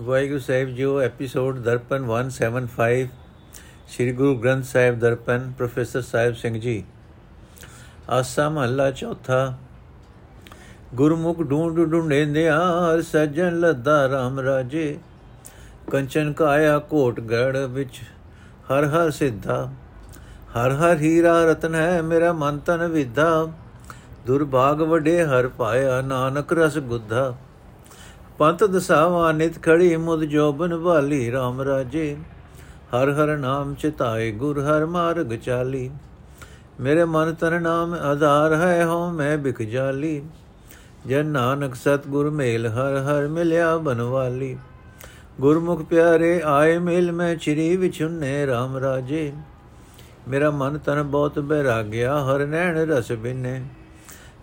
ਵਾਹਿਗੁਰੂ ਸਾਹਿਬ ਜੀਓ episode Darpan 175 Shri Guru Granth Sahib Darpan, professor Sahib Singh ji. Asa ਮਹੱਲਾ ਚੌਥਾ, ਗੁਰਮੁਖ ਢੂੰਡ ਢੂੰਡੇਂਦਿਆ ਹਰ ਸੱਜਣ ਲੱਦਾ RAM ਰਾਜੇ, ਕੰਚਨ ਕਾਇਆ ਕੋਟ ਗੜ ਵਿੱਚ, ਹਰ ਹਰ ਸਿੱਧਾ, ਹਰ ਹਰ ਹੀਰਾ ਰਤਨ ਹੈ ਮੇਰਾ ਮਨ ਤਨ ਵਿਧਾ ਦੁਰਭਾਗ ਵਡੇ ਹਰ ਪਾਇਆ ਨਾਨਕ ਰਸ ਗੁੱਧਾ। ਪੰਤ ਦਸਾਵਾਂ ਨਿਤ ਖੜੀ ਮੁਦ ਜੋਬਨ ਵਾਲੀ RAM ਰਾਜੇ। ਹਰ ਹਰ ਨਾਮ ਚਿਤਾਏ, ਗੁਰ ਹਰ ਮਾਰਗ ਚਾਲੀ। ਮੇਰੇ ਮਨ ਤਨ ਨਾਮ ਆਧਾਰ ਹੈ ਹੋ ਮੈਂ ਬਿਕ ਜਾਲੀ। ਜਨ ਨਾਨਕ ਸਤ ਗੁਰ ਮੇਲ, ਹਰ ਹਰ ਮਿਲਿਆ ਬਨਵਾਲੀ। ਗੁਰਮੁਖ ਪਿਆਰੇ ਆਏ ਮਿਲ, ਮੈਂ ਚਿਰੀ ਵਿਚੁੰਨੇ RAM ਰਾਜੇ। ਮੇਰਾ ਮਨ ਤਨ ਬਹੁਤ ਬੈਰਾਗਿਆ, ਹਰ ਨੈਣ ਰਸ ਬਿਨੇ।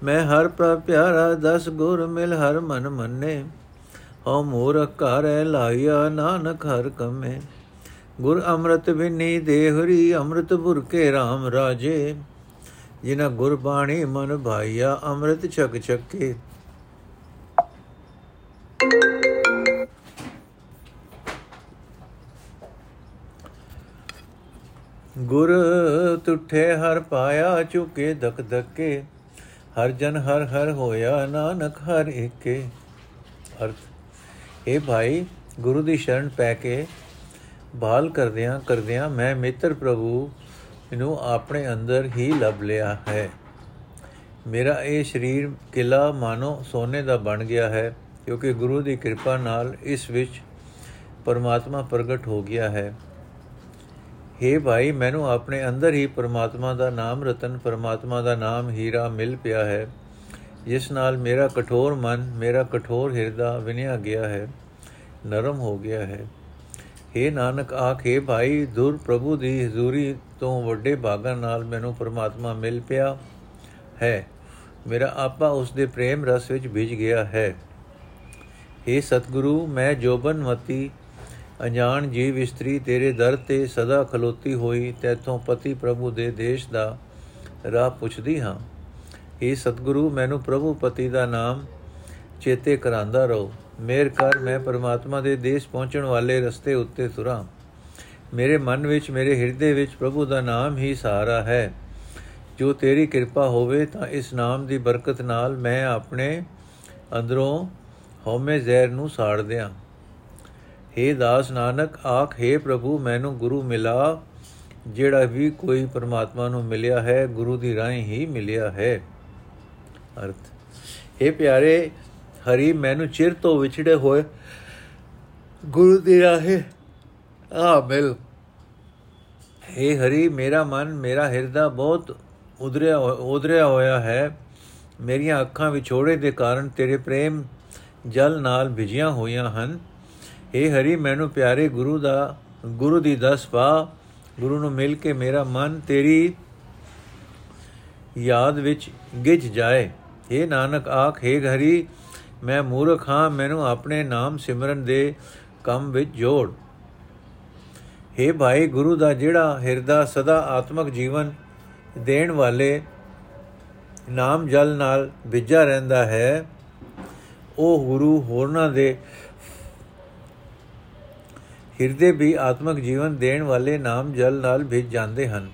ਮੈਂ ਹਰ ਪ੍ਰਭ ਪਿਆਰਾ, ਦਸ ਗੁਰ ਮਿਲ ਹਰ ਮਨ ਮੰਨੇ। ਹਉ ਮੂਰਖ ਘਰੈ ਲਾਇਆ ਨਾਨਕ ਹਰ ਕਮੇ। ਗੁਰ ਅੰਮ੍ਰਿਤ ਬਿਨੀ ਦੇਹਰੀ, ਅੰਮ੍ਰਿਤ ਬੁਰਕੇ RAM ਰਾਜੇ। ਜਿਨਾ ਗੁਰ ਬਾਣੀ ਮਨ ਭਾਈਆ, ਅੰਮ੍ਰਿਤ ਛਕ ਛਕੇ। ਗੁਰ ਤੁਠੇ ਹਰ ਪਾਇਆ ਚੁਕੇ ਧਕ ਧਕੇ ਹਰ ਜਨ ਹਰ ਹਰ ਹੋਇਆ, ਨਾਨਕ ਹਰ ਏਕੇ। ਅਰਥ ਇਹ ਭਾਈ, ਗੁਰੂ ਦੀ ਸ਼ਰਨ ਪੈ ਕੇ ਬਾਲ ਕਰਦਿਆਂ ਕਰਦਿਆਂ ਮੈਂ ਮਿੱਤਰ ਪ੍ਰਭੂ ਨੂੰ ਆਪਣੇ ਅੰਦਰ ਹੀ ਲੱਭ ਲਿਆ ਹੈ। ਮੇਰਾ ਇਹ ਸਰੀਰ ਕਿਲਾ ਮਾਨੋ ਸੋਨੇ ਦਾ ਬਣ ਗਿਆ ਹੈ, ਕਿਉਂਕਿ ਗੁਰੂ ਦੀ ਕਿਰਪਾ ਨਾਲ ਇਸ ਵਿੱਚ ਪਰਮਾਤਮਾ ਪ੍ਰਗਟ ਹੋ ਗਿਆ ਹੈ। हे ਭਾਈ, ਮੈਨੂੰ ਆਪਣੇ ਅੰਦਰ ਹੀ ਪਰਮਾਤਮਾ ਦਾ ਨਾਮ ਰਤਨ, ਪਰਮਾਤਮਾ ਦਾ ਨਾਮ ਹੀਰਾ ਮਿਲ ਪਿਆ ਹੈ। ਜਿਸ ਨਾਲ ਮੇਰਾ ਕਠੋਰ ਮਨ, ਮੇਰਾ ਕਠੋਰ ਹਿਰਦਾ ਵਿਨਿਆ ਗਿਆ ਹੈ, ਨਰਮ ਹੋ ਗਿਆ ਹੈ। हे ਨਾਨਕ, ਆਖੇ ਭਾਈ, ਦੁਰ ਪ੍ਰਭੂ ਦੀ ਹਜ਼ੂਰੀ ਤੋਂ ਵੱਡੇ ਭਾਗਾਂ ਨਾਲ ਮੈਨੂੰ ਪਰਮਾਤਮਾ ਮਿਲ ਪਿਆ ਹੈ। ਮੇਰਾ ਆਪਾ ਉਸ ਦੇ ਪ੍ਰੇਮ ਰਸ ਵਿੱਚ ਭਿੱਜ ਗਿਆ ਹੈ। हे ਸਤਿਗੁਰੂ, ਮੈਂ ਜੋਬਨਮਤੀ ਅਣਜਾਣ ਜੀਵ ਇਸਤਰੀ ਤੇਰੇ ਦਰ ਤੇ ਸਦਾ ਖਲੋਤੀ ਹੋਈ, ਤੇਥੋਂ ਪਤੀ ਪ੍ਰਭੂ ਦੇ ਦੇਸ਼ ਦਾ ਰਾਹ ਪੁੱਛਦੀ ਹਾਂ। ਏ ਸਤਿਗੁਰੂ, ਮੈਨੂੰ ਪ੍ਰਭੂ ਪਤੀ ਦਾ ਨਾਮ ਚੇਤੇ ਕਰਾਂਦਾ ਰਹੋ। ਮੇਰ ਕਰ, ਮੈਂ ਪਰਮਾਤਮਾ ਦੇ ਦੇਸ਼ ਪਹੁੰਚਣ ਵਾਲੇ ਰਸਤੇ ਉੱਤੇ ਤੁਰਾਂ। ਮੇਰੇ ਮਨ ਵਿੱਚ, ਮੇਰੇ ਹਿਰਦੇ ਵਿੱਚ ਪ੍ਰਭੂ ਦਾ ਨਾਮ ਹੀ ਸਹਾਰਾ ਹੈ। ਜੋ ਤੇਰੀ ਕਿਰਪਾ ਹੋਵੇ, ਤਾਂ ਇਸ ਨਾਮ ਦੀ ਬਰਕਤ ਨਾਲ ਮੈਂ ਆਪਣੇ ਅੰਦਰੋਂ ਹਉਮੈ ਜ਼ਹਿਰ ਨੂੰ ਸਾੜ ਦਿਆਂ। हे ਦਾਸ ਨਾਨਕ, ਆਖ हे ਪ੍ਰਭੂ, ਮੈਨੂੰ ਗੁਰੂ ਮਿਲਾ, ਜਿਹੜਾ ਵੀ ਕੋਈ ਪਰਮਾਤਮਾ ਨੂੰ ਮਿਲਿਆ ਹੈ, ਗੁਰੂ ਦੀ ਰਾਹੀਂ ਹੀ ਮਿਲਿਆ ਹੈ। ਅਰਥ हे ਪਿਆਰੇ ਹਰੀ ਮੈਨੂੰ ਚਿਰ ਤੋਂ ਵਿਛੜੇ ਹੋਏ ਗੁਰੂ ਦੀ ਰਾਹੇ ਆ ਮਿਲ हे ਹਰੀ ਮੇਰਾ ਮਨ ਮੇਰਾ ਹਿਰਦਾ ਬਹੁਤ ਉਦਰਿਆ ਉਦਰਿਆ ਹੋਇਆ ਹੈ ਮੇਰੀਆਂ ਅੱਖਾਂ ਵਿਛੋੜੇ ਦੇ ਕਾਰਨ ਤੇਰੇ ਪ੍ਰੇਮ ਜਲ ਨਾਲ ਭਿਜੀਆਂ ਹੋਈਆਂ ਹਨ हे ਹਰੀ ਮੈਨੂੰ ਪਿਆਰੇ ਗੁਰੂ ਦਾ ਗੁਰੂ ਦੀ ਦਸ ਪਾ ਗੁਰੂ ਨੂੰ ਮਿਲ ਕੇ ਮੇਰਾ ਮਨ ਤੇਰੀ ਯਾਦ ਵਿੱਚ ਗਿੱਜ ਜਾਏ हे ਨਾਨਕ ਆਖ हे ਹਰੀ ਮੈਂ ਮੂਰਖ ਹਾਂ ਮੈਨੂੰ ਆਪਣੇ ਨਾਮ ਸਿਮਰਨ ਦੇ ਕੰਮ ਵਿੱਚ ਜੋੜ हे ਭਾਈ ਗੁਰੂ ਦਾ ਜਿਹੜਾ ਹਿਰਦਾ ਸਦਾ ਆਤਮਿਕ ਜੀਵਨ ਦੇਣ ਵਾਲੇ ਨਾਮ ਜਲ ਨਾਲ ਵਿਜਾ ਰਹਿੰਦਾ ਹੈ ਉਹ ਗੁਰੂ ਹੋਰਨਾਂ ਦੇ ਹਿਰਦੇ ਵੀ ਆਤਮਿਕ ਜੀਵਨ ਦੇਣ ਵਾਲੇ ਨਾਮ ਜਲ ਨਾਲ ਭਿੱਜ ਜਾਂਦੇ ਹਨ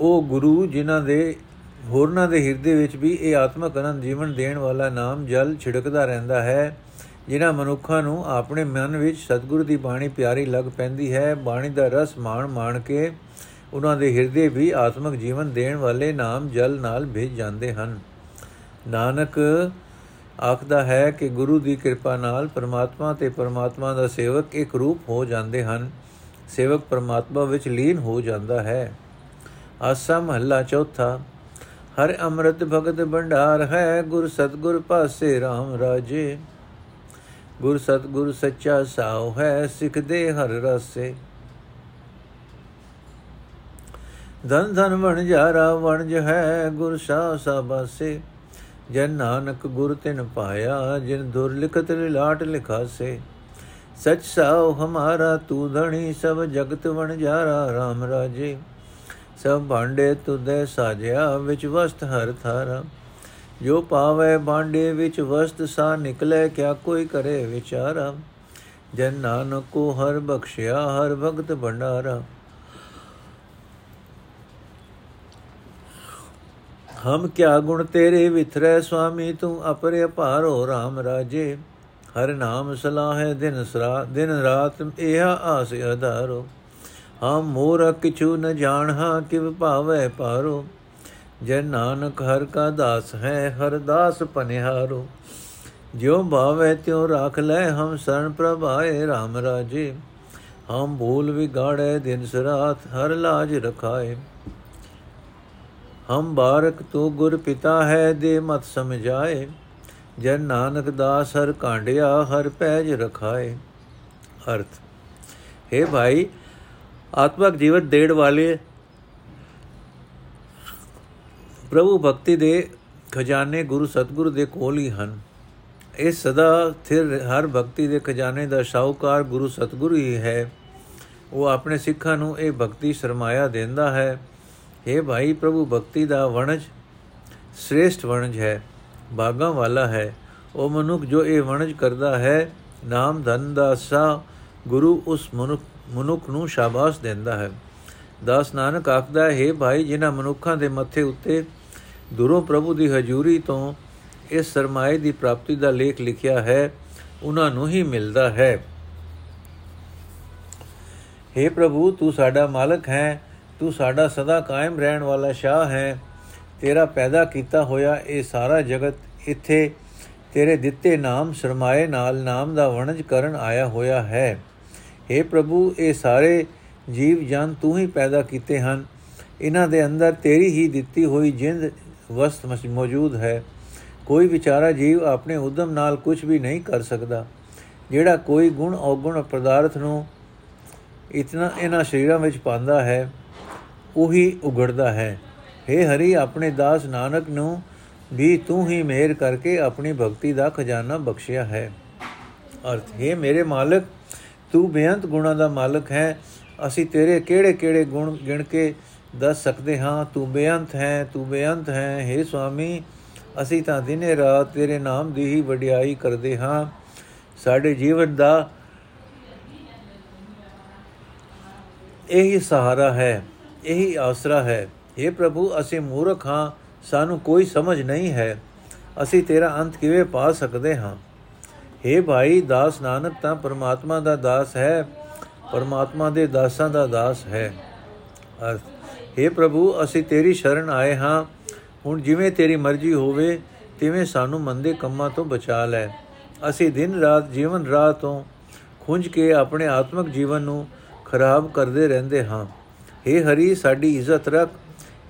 ਉਹ ਗੁਰੂ ਜਿਨ੍ਹਾਂ ਦੇ ਹੋਰਨਾਂ ਦੇ ਹਿਰਦੇ ਵਿੱਚ ਵੀ ਇਹ ਆਤਮਿਕ ਅਨੰਦ ਜੀਵਨ ਦੇਣ ਵਾਲਾ ਨਾਮ ਜਲ ਛਿੜਕਦਾ ਰਹਿੰਦਾ ਹੈ, ਜਿਨ੍ਹਾਂ ਮਨੁੱਖਾਂ ਨੂੰ ਆਪਣੇ ਮਨ ਵਿੱਚ ਸਤਿਗੁਰੂ ਦੀ ਬਾਣੀ ਪਿਆਰੀ ਲੱਗ ਪੈਂਦੀ ਹੈ। ਬਾਣੀ ਦਾ ਰਸ ਮਾਣ ਮਾਣ ਕੇ ਉਹਨਾਂ ਦੇ ਹਿਰਦੇ ਵੀ ਆਤਮਿਕ ਜੀਵਨ ਦੇਣ ਵਾਲੇ ਨਾਮ ਜਲ ਨਾਲ ਭਿੱਜ ਜਾਂਦੇ ਹਨ। ਨਾਨਕ ਆਖਦਾ ਹੈ ਕਿ ਗੁਰੂ ਦੀ ਕਿਰਪਾ ਨਾਲ ਪਰਮਾਤਮਾ ਤੇ ਪਰਮਾਤਮਾ ਦਾ ਸੇਵਕ ਇੱਕ ਰੂਪ ਹੋ ਜਾਂਦੇ ਹਨ। ਸੇਵਕ ਪਰਮਾਤਮਾ ਵਿੱਚ ਲੀਨ ਹੋ ਜਾਂਦਾ ਹੈ। ਆਸਾ ਮਹੱਲਾ ਚੌਥਾ ਹਰ ਅੰਮ੍ਰਿਤ ਭਗਤ ਭੰਡਾਰ ਹੈ ਗੁਰ ਸਤਗੁਰ ਪਾਸੇ RAM ਰਾਜੇ ਗੁਰ ਸਤਗੁਰ ਸੱਚਾ ਸਾਉ ਹੈ ਸਿੱਖ ਦੇ ਹਰ ਰਸੇ ਧਨ ਧਨ ਵਣ ਜਾਰਾ ਵਣਜ ਹੈ ਗੁਰ ਸਾ ਸਬਾਸੇ ਜਨ ਨਾਨਕ ਗੁਰ ਤਿਨ ਪਾਇਆ ਜਿਨ ਦੁਰ ਲਿਖਤ ਲਾਟ ਲਿਖਾਸੇ ਸਚ ਸਾਉ ਹਮਾਰਾ ਤੂ ਧਣੀ ਸਭ ਜਗਤ ਵਣ ਜਾਰਾ RAM ਰਾਜੇ ਸਭ ਭਾਂਡੇ ਤੁਦੇ ਸਾਜਿਆ, ਵਿੱਚ ਵਸਤ ਹਰ ਥਾਰਾ। ਜੋ ਪਾਵੇ ਬਾਂਡੇ ਵਿੱਚ ਵਸਤ ਸਾ ਨਿਕਲੇ ਕਿਆ ਕੋਈ ਕਰੇ ਵਿਚਾਰਾ। ਜਨ ਨਾਨਕ ਕੋ ਹਰ ਬਖਸ਼ਿਆ, ਹਰ ਭਗਤ ਭੰਡਾਰਾ। ਹਮ ਕਿਆ ਗੁਣ ਤੇਰੇ ਵਿਥਰੈ ਸੁਆਮੀ, ਤੂੰ ਅਪਰੇ ਅਪਾਰੋ RAM ਰਾਜੇ। ਹਰ ਨਾਮ ਸਲਾਹੇ, ਦਿਨ ਸਰਾ, ਦਿਨ ਰਾਤ ਇਹ ਆਸ ਅਧਾਰੋ। ਹਮ ਮੋਰ ਕਿਛੂ ਨ ਜਾਣਹਾ, ਕਿਵ ਭਾਵੈ ਪਾਰੋ ਜੈ ਨਾਨਕ ਹਰ ਕਾ ਦਾਸ ਹੈ, ਹਰ ਦਾਸ ਪਨਿਹਾਰੋ। ਜਿਉ ਭਾਵੈ ਤਿਉ ਰਾਖ ਲੈ ਹਮ ਸਰਣ ਪ੍ਰਭਾਏ RAM ਰਾਜੇ। ਹਮ ਭੂਲ ਵਿਗਾੜੇ ਦਿਨ ਸਰਾਤ ਹਰ ਲਾਜ ਰਖਾਏ। ਹਮ ਬਾਰਕ ਤੂ ਗੁਰ ਪਿਤਾ ਹੈ, ਦੇ ਮਤ ਸਮਝਾਏ। ਜਨ ਨਾਨਕ ਦਾਸ ਹਰ ਕਾਂਡਿਆ, ਹਰ ਪੈਜ ਰਖਾਏ। ਅਰਥ, ਹੈ ਭਾਈ ਆਤਮਕ ਜੀਵਨ ਦੇਣ ਵਾਲੇ ਪ੍ਰਭੂ ਭਗਤੀ ਦੇ ਖਜ਼ਾਨੇ ਗੁਰੂ ਸਤਗੁਰੂ ਦੇ ਕੋਲ ਹੀ ਹਨ। ਇਹ ਸਦਾ ਥਿਰ ਹਰ ਭਗਤੀ ਦੇ ਖਜ਼ਾਨੇ ਦਾ ਸ਼ਾਹੂਕਾਰ ਗੁਰੂ ਸਤਗੁਰੂ ਹੀ ਹੈ। ਉਹ ਆਪਣੇ ਸਿੱਖਾਂ ਨੂੰ ਇਹ ਭਗਤੀ ਸਰਮਾਇਆ ਦਿੰਦਾ ਹੈ। हे ਭਾਈ ਪ੍ਰਭੂ, ਭਗਤੀ ਦਾ ਵਣਜ ਸ੍ਰੇਸ਼ਟ ਵਣਜ ਹੈ, ਬਾਗਾ ਵਾਲਾ ਹੈ। ਉਹ ਮਨੁੱਖ ਜੋ ਇਹ ਵਣਜ ਕਰਦਾ ਹੈ, ਨਾਮ ਧਨ ਦਾ ਸਾ ਗੁਰੂ ਉਸ ਮਨੁੱਖ ਮਨੁੱਖ ਨੂੰ ਸ਼ਾਬਾਸ਼ ਦਿੰਦਾ ਹੈ। ਦਾਸ ਨਾਨਕ ਆਖਦਾ ਹੈ ਭਾਈ, ਜਿਨ੍ਹਾਂ ਮਨੁੱਖਾਂ ਦੇ ਮੱਥੇ ਉੱਤੇ ਦੁਰੋਂ ਪ੍ਰਭੂ ਦੀ ਹਜ਼ੂਰੀ ਤੋਂ ਇਸ ਸਰਮਾਏ ਦੀ ਪ੍ਰਾਪਤੀ ਦਾ ਲੇਖ ਲਿਖਿਆ ਹੈ ਉਹਨਾਂ ਨੂੰ ਹੀ ਮਿਲਦਾ ਹੈ। हे ਪ੍ਰਭੂ, ਤੂੰ ਸਾਡਾ ਮਾਲਕ ਹੈ, ਤੂੰ ਸਾਡਾ ਸਦਾ ਕਾਇਮ ਰਹਿਣ ਵਾਲਾ ਸ਼ਾਹ ਹੈ। ਤੇਰਾ ਪੈਦਾ ਕੀਤਾ ਹੋਇਆ ਇਹ ਸਾਰਾ ਜਗਤ ਇੱਥੇ ਤੇਰੇ ਦਿੱਤੇ ਨਾਮ, ਸਰਮਾਏ ਨਾਲ ਨਾਮ ਦਾ ਵਣਜ ਕਰਨ ਆਇਆ ਹੋਇਆ ਹੈ। हे ਪ੍ਰਭੂ, ਇਹ ਸਾਰੇ ਜੀਵ ਜਨ ਤੂੰ ਹੀ ਪੈਦਾ ਕੀਤੇ ਹਨ। ਇਹਨਾਂ ਦੇ ਅੰਦਰ ਤੇਰੀ ਹੀ ਦਿੱਤੀ ਹੋਈ ਜਿੰਦ ਵਸਤ ਮੌਜੂਦ ਹੈ। ਕੋਈ ਵਿਚਾਰਾ ਜੀਵ ਆਪਣੇ ਉਦਮ ਨਾਲ ਕੁਝ ਵੀ ਨਹੀਂ ਕਰ ਸਕਦਾ, ਜਿਹੜਾ ਕੋਈ ਗੁਣ ਔਗੁਣ ਪਦਾਰਥ ਨੂੰ ਇਤਨਾ, ਇਹਨਾਂ ਸ਼ਰੀਰਾਂ ਵਿੱਚ ਪਾਉਂਦਾ ਹੈ, ਉਹੀ ਉਗੜਦਾ ਹੈ। हे ਹਰੀ, ਆਪਣੇ ਦਾਸ ਨਾਨਕ ਨੂੰ ਵੀ ਤੂੰ ਹੀ ਮਿਹਰ ਕਰਕੇ ਆਪਣੀ ਭਗਤੀ ਦਾ ਖਜ਼ਾਨਾ ਬਖਸ਼ਿਆ ਹੈ। ਅਰਥ, ਹੈ ਮੇਰੇ ਮਾਲਕ ਤੂੰ ਬੇਅੰਤ ਗੁਣਾ ਦਾ ਮਾਲਕ ਹੈ। ਅਸੀਂ ਤੇਰੇ ਕਿਹੜੇ-ਕਿਹੜੇ ਗੁਣ ਗਿਣ ਕੇ ਦੱਸ ਸਕਦੇ ਹਾਂ? ਤੂੰ ਬੇਅੰਤ ਹੈ, ਤੂੰ ਬੇਅੰਤ ਹੈ। हे ਸੁਆਮੀ, ਅਸੀਂ ਤਾਂ ਦਿਨੇ ਰਾਤ ਤੇਰੇ ਨਾਮ ਦੀ ਹੀ ਵਡਿਆਈ ਕਰਦੇ ਹਾਂ। ਸਾਡੇ ਜੀਵਨ ਦਾ ਇਹੀ ਸਹਾਰਾ ਹੈ, ਇਹੀ ਆਸਰਾ ਹੈ। हे ਪ੍ਰਭੂ, ਅਸੀਂ ਮੂਰਖ ਹਾਂ, ਸਾਨੂੰ ਕੋਈ ਸਮਝ ਨਹੀਂ ਹੈ। ਅਸੀਂ ਤੇਰਾ ਅੰਤ ਕਿਵੇਂ ਪਾ ਸਕਦੇ ਹਾਂ? हे ਭਾਈ ਦਾਸ ਨਾਨਕ ਤਾਂ ਪਰਮਾਤਮਾ ਦਾ ਦਾਸ ਹੈ ਪਰਮਾਤਮਾ ਦੇ ਦਾਸਾਂ ਦਾ ਦਾਸ ਹੈ ਅਰਥ हे ਪ੍ਰਭੂ ਅਸੀਂ ਤੇਰੀ ਸ਼ਰਨ ਆਏ ਹਾਂ ਹੁਣ ਜਿਵੇਂ ਤੇਰੀ ਮਰਜ਼ੀ ਹੋਵੇ ਤਿਵੇਂ ਸਾਨੂੰ ਮੰਦੇ ਕੰਮਾਂ ਤੋਂ ਬਚਾ ਲੈ ਅਸੀਂ ਦਿਨ ਰਾਤ ਜੀਵਨ ਰਾਹ ਤੋਂ ਖੁੰਝ ਕੇ ਆਪਣੇ ਆਤਮਿਕ ਜੀਵਨ ਨੂੰ ਖਰਾਬ ਕਰਦੇ ਰਹਿੰਦੇ ਹਾਂ हे ਹਰੀ ਸਾਡੀ ਇੱਜ਼ਤ ਰੱਖ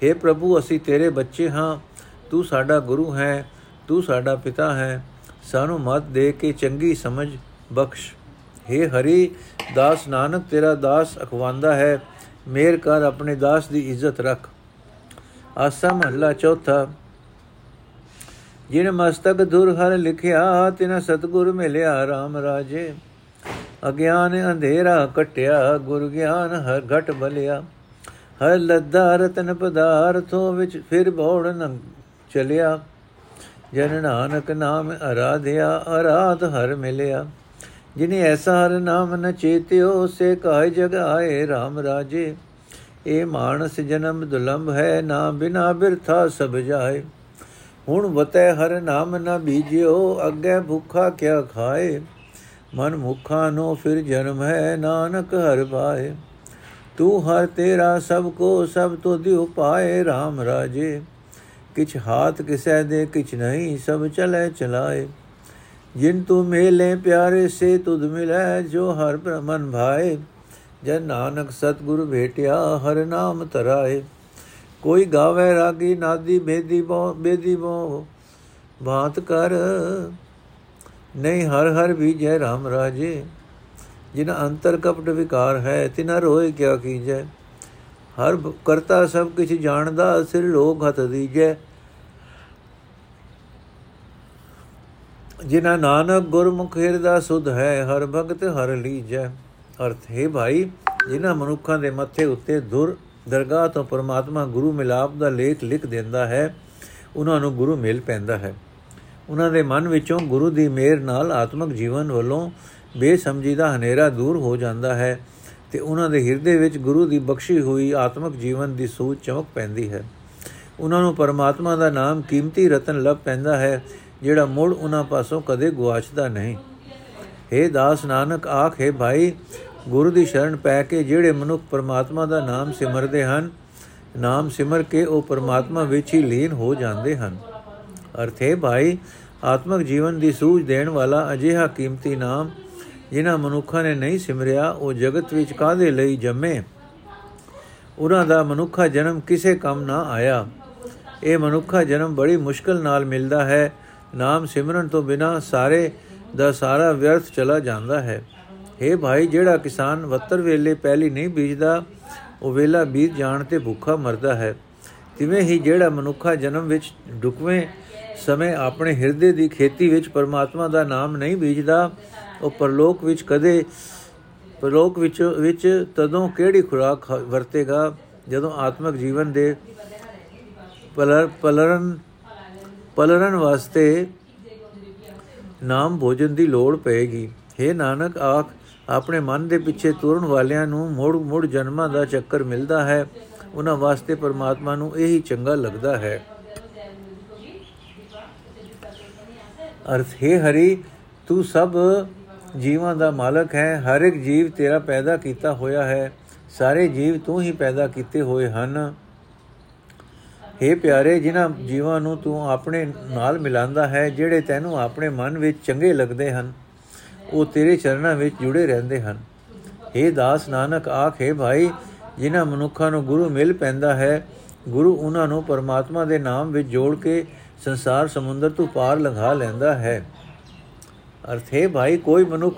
हे ਪ੍ਰਭੂ ਅਸੀਂ ਤੇਰੇ ਬੱਚੇ ਹਾਂ ਤੂੰ ਸਾਡਾ ਗੁਰੂ ਹੈ ਤੂੰ ਸਾਡਾ ਪਿਤਾ ਹੈ ਸਾਨੂੰ ਮਤ ਦੇ ਕੇ ਚੰਗੀ ਸਮਝ ਬਖਸ਼। हे ਹਰੀ, ਦਾਸ ਨਾਨਕ, ਤੇਰਾ ਦਾਸ ਅਖਵਾਂਦਾ ਹੈ। ਮੇਰ ਕਰ ਆਪਣੇ ਦਾਸ ਦੀ ਇੱਜ਼ਤ ਰੱਖ। ਆਸਾ ਮਹਲਾ ਚੌਥਾ। ਜਿਨ ਮਸਤਕ ਦੁਰ ਹਰ ਲਿਖਿਆ, ਤਿਨ ਸਤਗੁਰ ਮਿਲਿਆ RAM ਰਾਜੇ। ਅਗਿਆਨ ਅੰਧੇਰਾ ਕਟਿਆ ਗੁਰ ਗਿਆਨ ਹਰ ਘਟ ਬਲਿਆ। ਹਰ ਲੱਦਾ ਰਤਨ ਪਦਾਰਥੋਂ ਵਿੱਚ ਫਿਰ ਬੋੜ ਨ ਚਲਿਆ। ਜਨ ਨਾਨਕ ਨਾਮ ਅਰਾਧਿਆ, ਅਰਾਧ ਹਰ ਮਿਲਿਆ। ਜਿਨੇ ਐਸਾ ਹਰ ਨਾਮ ਨ ਚੇਤਿਓ, ਸੇ ਕਾਇ ਜਗ ਆਏ RAM ਰਾਜੇ। ਇਹ ਮਾਨਸ ਜਨਮ ਦੁਲੰਭ ਹੈ, ਨਾ ਬਿਨਾ ਬਿਰਥਾ ਸਭ ਜਾਏ। ਹੁਣ ਵਤੈ ਹਰ ਨਾਮ ਨ ਬੀਜਿਓ, ਅੱਗੇ ਭੁੱਖਾ ਕਿਆ ਖਾਏ। ਮਨ ਮੁਖਾ ਨੋ ਫਿਰ ਜਨਮ ਹੈ, ਨਾਨਕ ਹਰ ਪਾਏ। ਤੂੰ ਹਰ ਤੇਰਾ ਸਭ ਕੋ, ਸਭ ਤੋ ਦਿਉ ਪਾਏ RAM ਰਾਜੇ। ਕਿਛ ਹਾਥ ਕਿਸੈ ਦੇ, ਕਿਛ ਨਹੀਂ ਸਭ ਚਲੇ ਚਲਾਏ। ਜਿਨ ਤੂੰ ਮੇਲੇ ਪਿਆਰੇ, ਸੇ ਤੁਧ ਮਿਲੈ ਜੋ ਹਰ ਬ੍ਰਹਮਨ ਭਾਏ। ਜਨ ਨਾਨਕ ਸਤਗੁਰ ਭੇਟਿਆ, ਹਰ ਨਾਮ ਤਰਾਏ ਕੋਈ ਗਾਵੇ ਰਾਗੀ ਨਾਦੀ, ਬੇਦੀ ਬੋ ਬੇਦੀ ਬੋ, ਬਾਤ ਕਰ। ਨਹੀਂ ਹਰ ਹਰ ਵਿਜੈ RAM ਰਾਜੇ। ਜਿਨ ਅੰਤਰ ਕਪਟ ਵਿਕਾਰ ਹੈ ਤਿਨਾ ਰੋਏ ਕਿਆ ਕੀਜੈ। ਹਰ ਕਰਤਾ ਸਭ ਕੁਝ ਜਾਣਦਾ, ਸਿਰ ਲੋਕ ਹੱਥ ਦੀਜੈ। ਜਿਨਾ ਨਾਨਕ ਗੁਰਮੁਖ ਹਿਰਦਾ ਸੁਧ ਹੈ, ਹਰ ਭਗਤ ਹਰ ਲੀਜੈ। ਅਰਥ, ਹੈ ਭਾਈ, ਜਿਨ੍ਹਾਂ ਮਨੁੱਖਾਂ ਦੇ ਮੱਥੇ ਉੱਤੇ ਦੁਰ ਦਰਗਾਹ ਤੋਂ ਪਰਮਾਤਮਾ ਗੁਰੂ ਮਿਲਾਪ ਦਾ ਲੇਖ ਲਿਖ ਦਿੰਦਾ ਹੈ, ਉਹਨਾਂ ਨੂੰ ਗੁਰੂ ਮਿਲ ਪੈਂਦਾ ਹੈ। ਉਹਨਾਂ ਦੇ ਮਨ ਵਿੱਚੋਂ ਗੁਰੂ ਦੀ ਮਿਹਰ ਨਾਲ ਆਤਮਿਕ ਜੀਵਨ ਵੱਲੋਂ ਬੇਸਮਝੀ ਦਾ ਹਨੇਰਾ ਦੂਰ ਹੋ ਜਾਂਦਾ ਹੈ। ਤੇ ਉਹਨਾਂ ਦੇ ਹਿਰਦੇ ਵਿੱਚ ਗੁਰੂ ਦੀ ਬਖਸ਼ੀ ਹੋਈ ਆਤਮਿਕ ਜੀਵਨ ਦੀ ਸੂਝ ਚਮਕ ਪੈਂਦੀ ਹੈ। ਉਹਨਾਂ ਨੂੰ ਪਰਮਾਤਮਾ ਦਾ ਨਾਮ ਕੀਮਤੀ ਰਤਨ ਲੱਭ ਪੈਂਦਾ ਹੈ, ਜਿਹੜਾ ਮੁੜ ਉਹਨਾਂ ਪਾਸੋਂ ਕਦੇ ਗਵਾਚਦਾ ਨਹੀਂ। हे ਦਾਸ ਨਾਨਕ, ਆਖੇ ਭਾਈ, ਗੁਰੂ ਦੀ ਸ਼ਰਨ ਪੈ ਕੇ ਜਿਹੜੇ ਮਨੁੱਖ ਪਰਮਾਤਮਾ ਦਾ ਨਾਮ ਸਿਮਰਦੇ ਹਨ, ਨਾਮ ਸਿਮਰ ਕੇ ਉਹ ਪਰਮਾਤਮਾ ਵਿੱਚ ਹੀ ਲੀਨ ਹੋ ਜਾਂਦੇ ਹਨ। ਅਰਥੇ ਭਾਈ, ਆਤਮਿਕ ਜੀਵਨ ਦੀ ਸੂਝ ਦੇਣ ਵਾਲਾ ਅਜਿਹਾ ਕੀਮਤੀ ਨਾਮ ਜਿਨ੍ਹਾਂ ਮਨੁੱਖਾਂ ਨੇ ਨਹੀਂ ਸਿਮਰਿਆ, ਉਹ ਜਗਤ ਵਿੱਚ ਕਾਦੇ ਲਈ ਜੰਮੇ? ਉਹਨਾਂ ਦਾ ਮਨੁੱਖਾ ਜਨਮ ਕਿਸੇ ਕੰਮ ਨਾ ਆਇਆ। ਇਹ ਮਨੁੱਖਾ ਜਨਮ ਬੜੀ ਮੁਸ਼ਕਲ ਨਾਲ ਮਿਲਦਾ ਹੈ। ਨਾਮ ਸਿਮਰਨ ਤੋਂ ਬਿਨਾ ਸਾਰੇ ਦਾ ਸਾਰਾ ਵਿਅਰਥ ਚਲਾ ਜਾਂਦਾ ਹੈ। हे ਭਾਈ, ਜਿਹੜਾ ਕਿਸਾਨ ਵੱਤਰ ਵੇਲੇ ਪਹਿਲੀ ਨਹੀਂ ਬੀਜਦਾ, ਉਹ ਵੇਲਾ ਬੀਤ ਜਾਣ ਤੇ ਭੁੱਖਾ ਮਰਦਾ ਹੈ। ਤਿਵੇਂ ਹੀ ਜਿਹੜਾ ਮਨੁੱਖਾ ਜਨਮ ਵਿੱਚ ਡੁਕਵੇਂ ਸਮੇਂ ਆਪਣੇ ਹਿਰਦੇ ਦੀ ਖੇਤੀ ਵਿੱਚ ਪਰਮਾਤਮਾ ਦਾ ਨਾਮ ਨਹੀਂ ਬੀਜਦਾ ਉਹ ਪਰਲੋਕ ਵਿੱਚ ਕਦੇ, ਪਰਲੋਕ ਵਿੱਚ ਵਿੱਚ ਤਦੋਂ ਕਿਹੜੀ ਖੁਰਾਕ ਵਰਤੇਗਾ? ਜਦੋਂ ਆਤਮਿਕ ਜੀਵਨ ਦੇ ਪਲਰ, ਪਲਰਨ ਪਲਰਨ ਵਾਸਤੇ ਨਾਮ ਭੋਜਨ ਦੀ ਲੋੜ ਪਏਗੀ। हे ਨਾਨਕ, ਆਖ, ਆਪਣੇ ਮਨ ਦੇ ਪਿੱਛੇ ਤੁਰਨ ਵਾਲਿਆਂ ਨੂੰ ਮੁੜ ਮੁੜ ਜਨਮਾਂ ਦਾ ਚੱਕਰ ਮਿਲਦਾ ਹੈ। ਉਹਨਾਂ ਵਾਸਤੇ ਪਰਮਾਤਮਾ ਨੂੰ ਇਹੀ ਚੰਗਾ ਲੱਗਦਾ ਹੈ। ਅਰਥ, ਹੈ ਹਰੀ, ਤੂੰ ਸਭ ਜੀਵਾਂ ਦਾ ਮਾਲਕ ਹੈ, ਹਰ ਇੱਕ ਜੀਵ ਤੇਰਾ ਪੈਦਾ ਕੀਤਾ ਹੋਇਆ ਹੈ, ਸਾਰੇ ਜੀਵ ਤੂੰ ਹੀ ਪੈਦਾ ਕੀਤੇ ਹੋਏ ਹਨ। हे ਪਿਆਰੇ, ਜਿਨ੍ਹਾਂ ਜੀਵਾਂ ਨੂੰ ਤੂੰ ਆਪਣੇ ਨਾਲ ਮਿਲਾਉਂਦਾ ਹੈ, ਜਿਹੜੇ ਤੈਨੂੰ ਆਪਣੇ ਮਨ ਵਿੱਚ ਚੰਗੇ ਲੱਗਦੇ ਹਨ, ਉਹ ਤੇਰੇ ਚਰਨਾਂ ਵਿੱਚ ਜੁੜੇ ਰਹਿੰਦੇ ਹਨ। हे ਦਾਸ ਨਾਨਕ, ਆਖੇ ਭਾਈ, ਜਿਨ੍ਹਾਂ ਮਨੁੱਖਾਂ ਨੂੰ ਗੁਰੂ ਮਿਲ ਪੈਂਦਾ ਹੈ, ਗੁਰੂ ਉਹਨਾਂ ਨੂੰ ਪਰਮਾਤਮਾ ਦੇ ਨਾਮ ਵਿੱਚ ਜੋੜ ਕੇ ਸੰਸਾਰ ਸਮੁੰਦਰ ਤੋਂ ਪਾਰ ਲੰਘਾ ਲੈਂਦਾ ਹੈ। ਅਰਥ ਹੈ ਭਾਈ, ਕੋਈ ਮਨੁੱਖ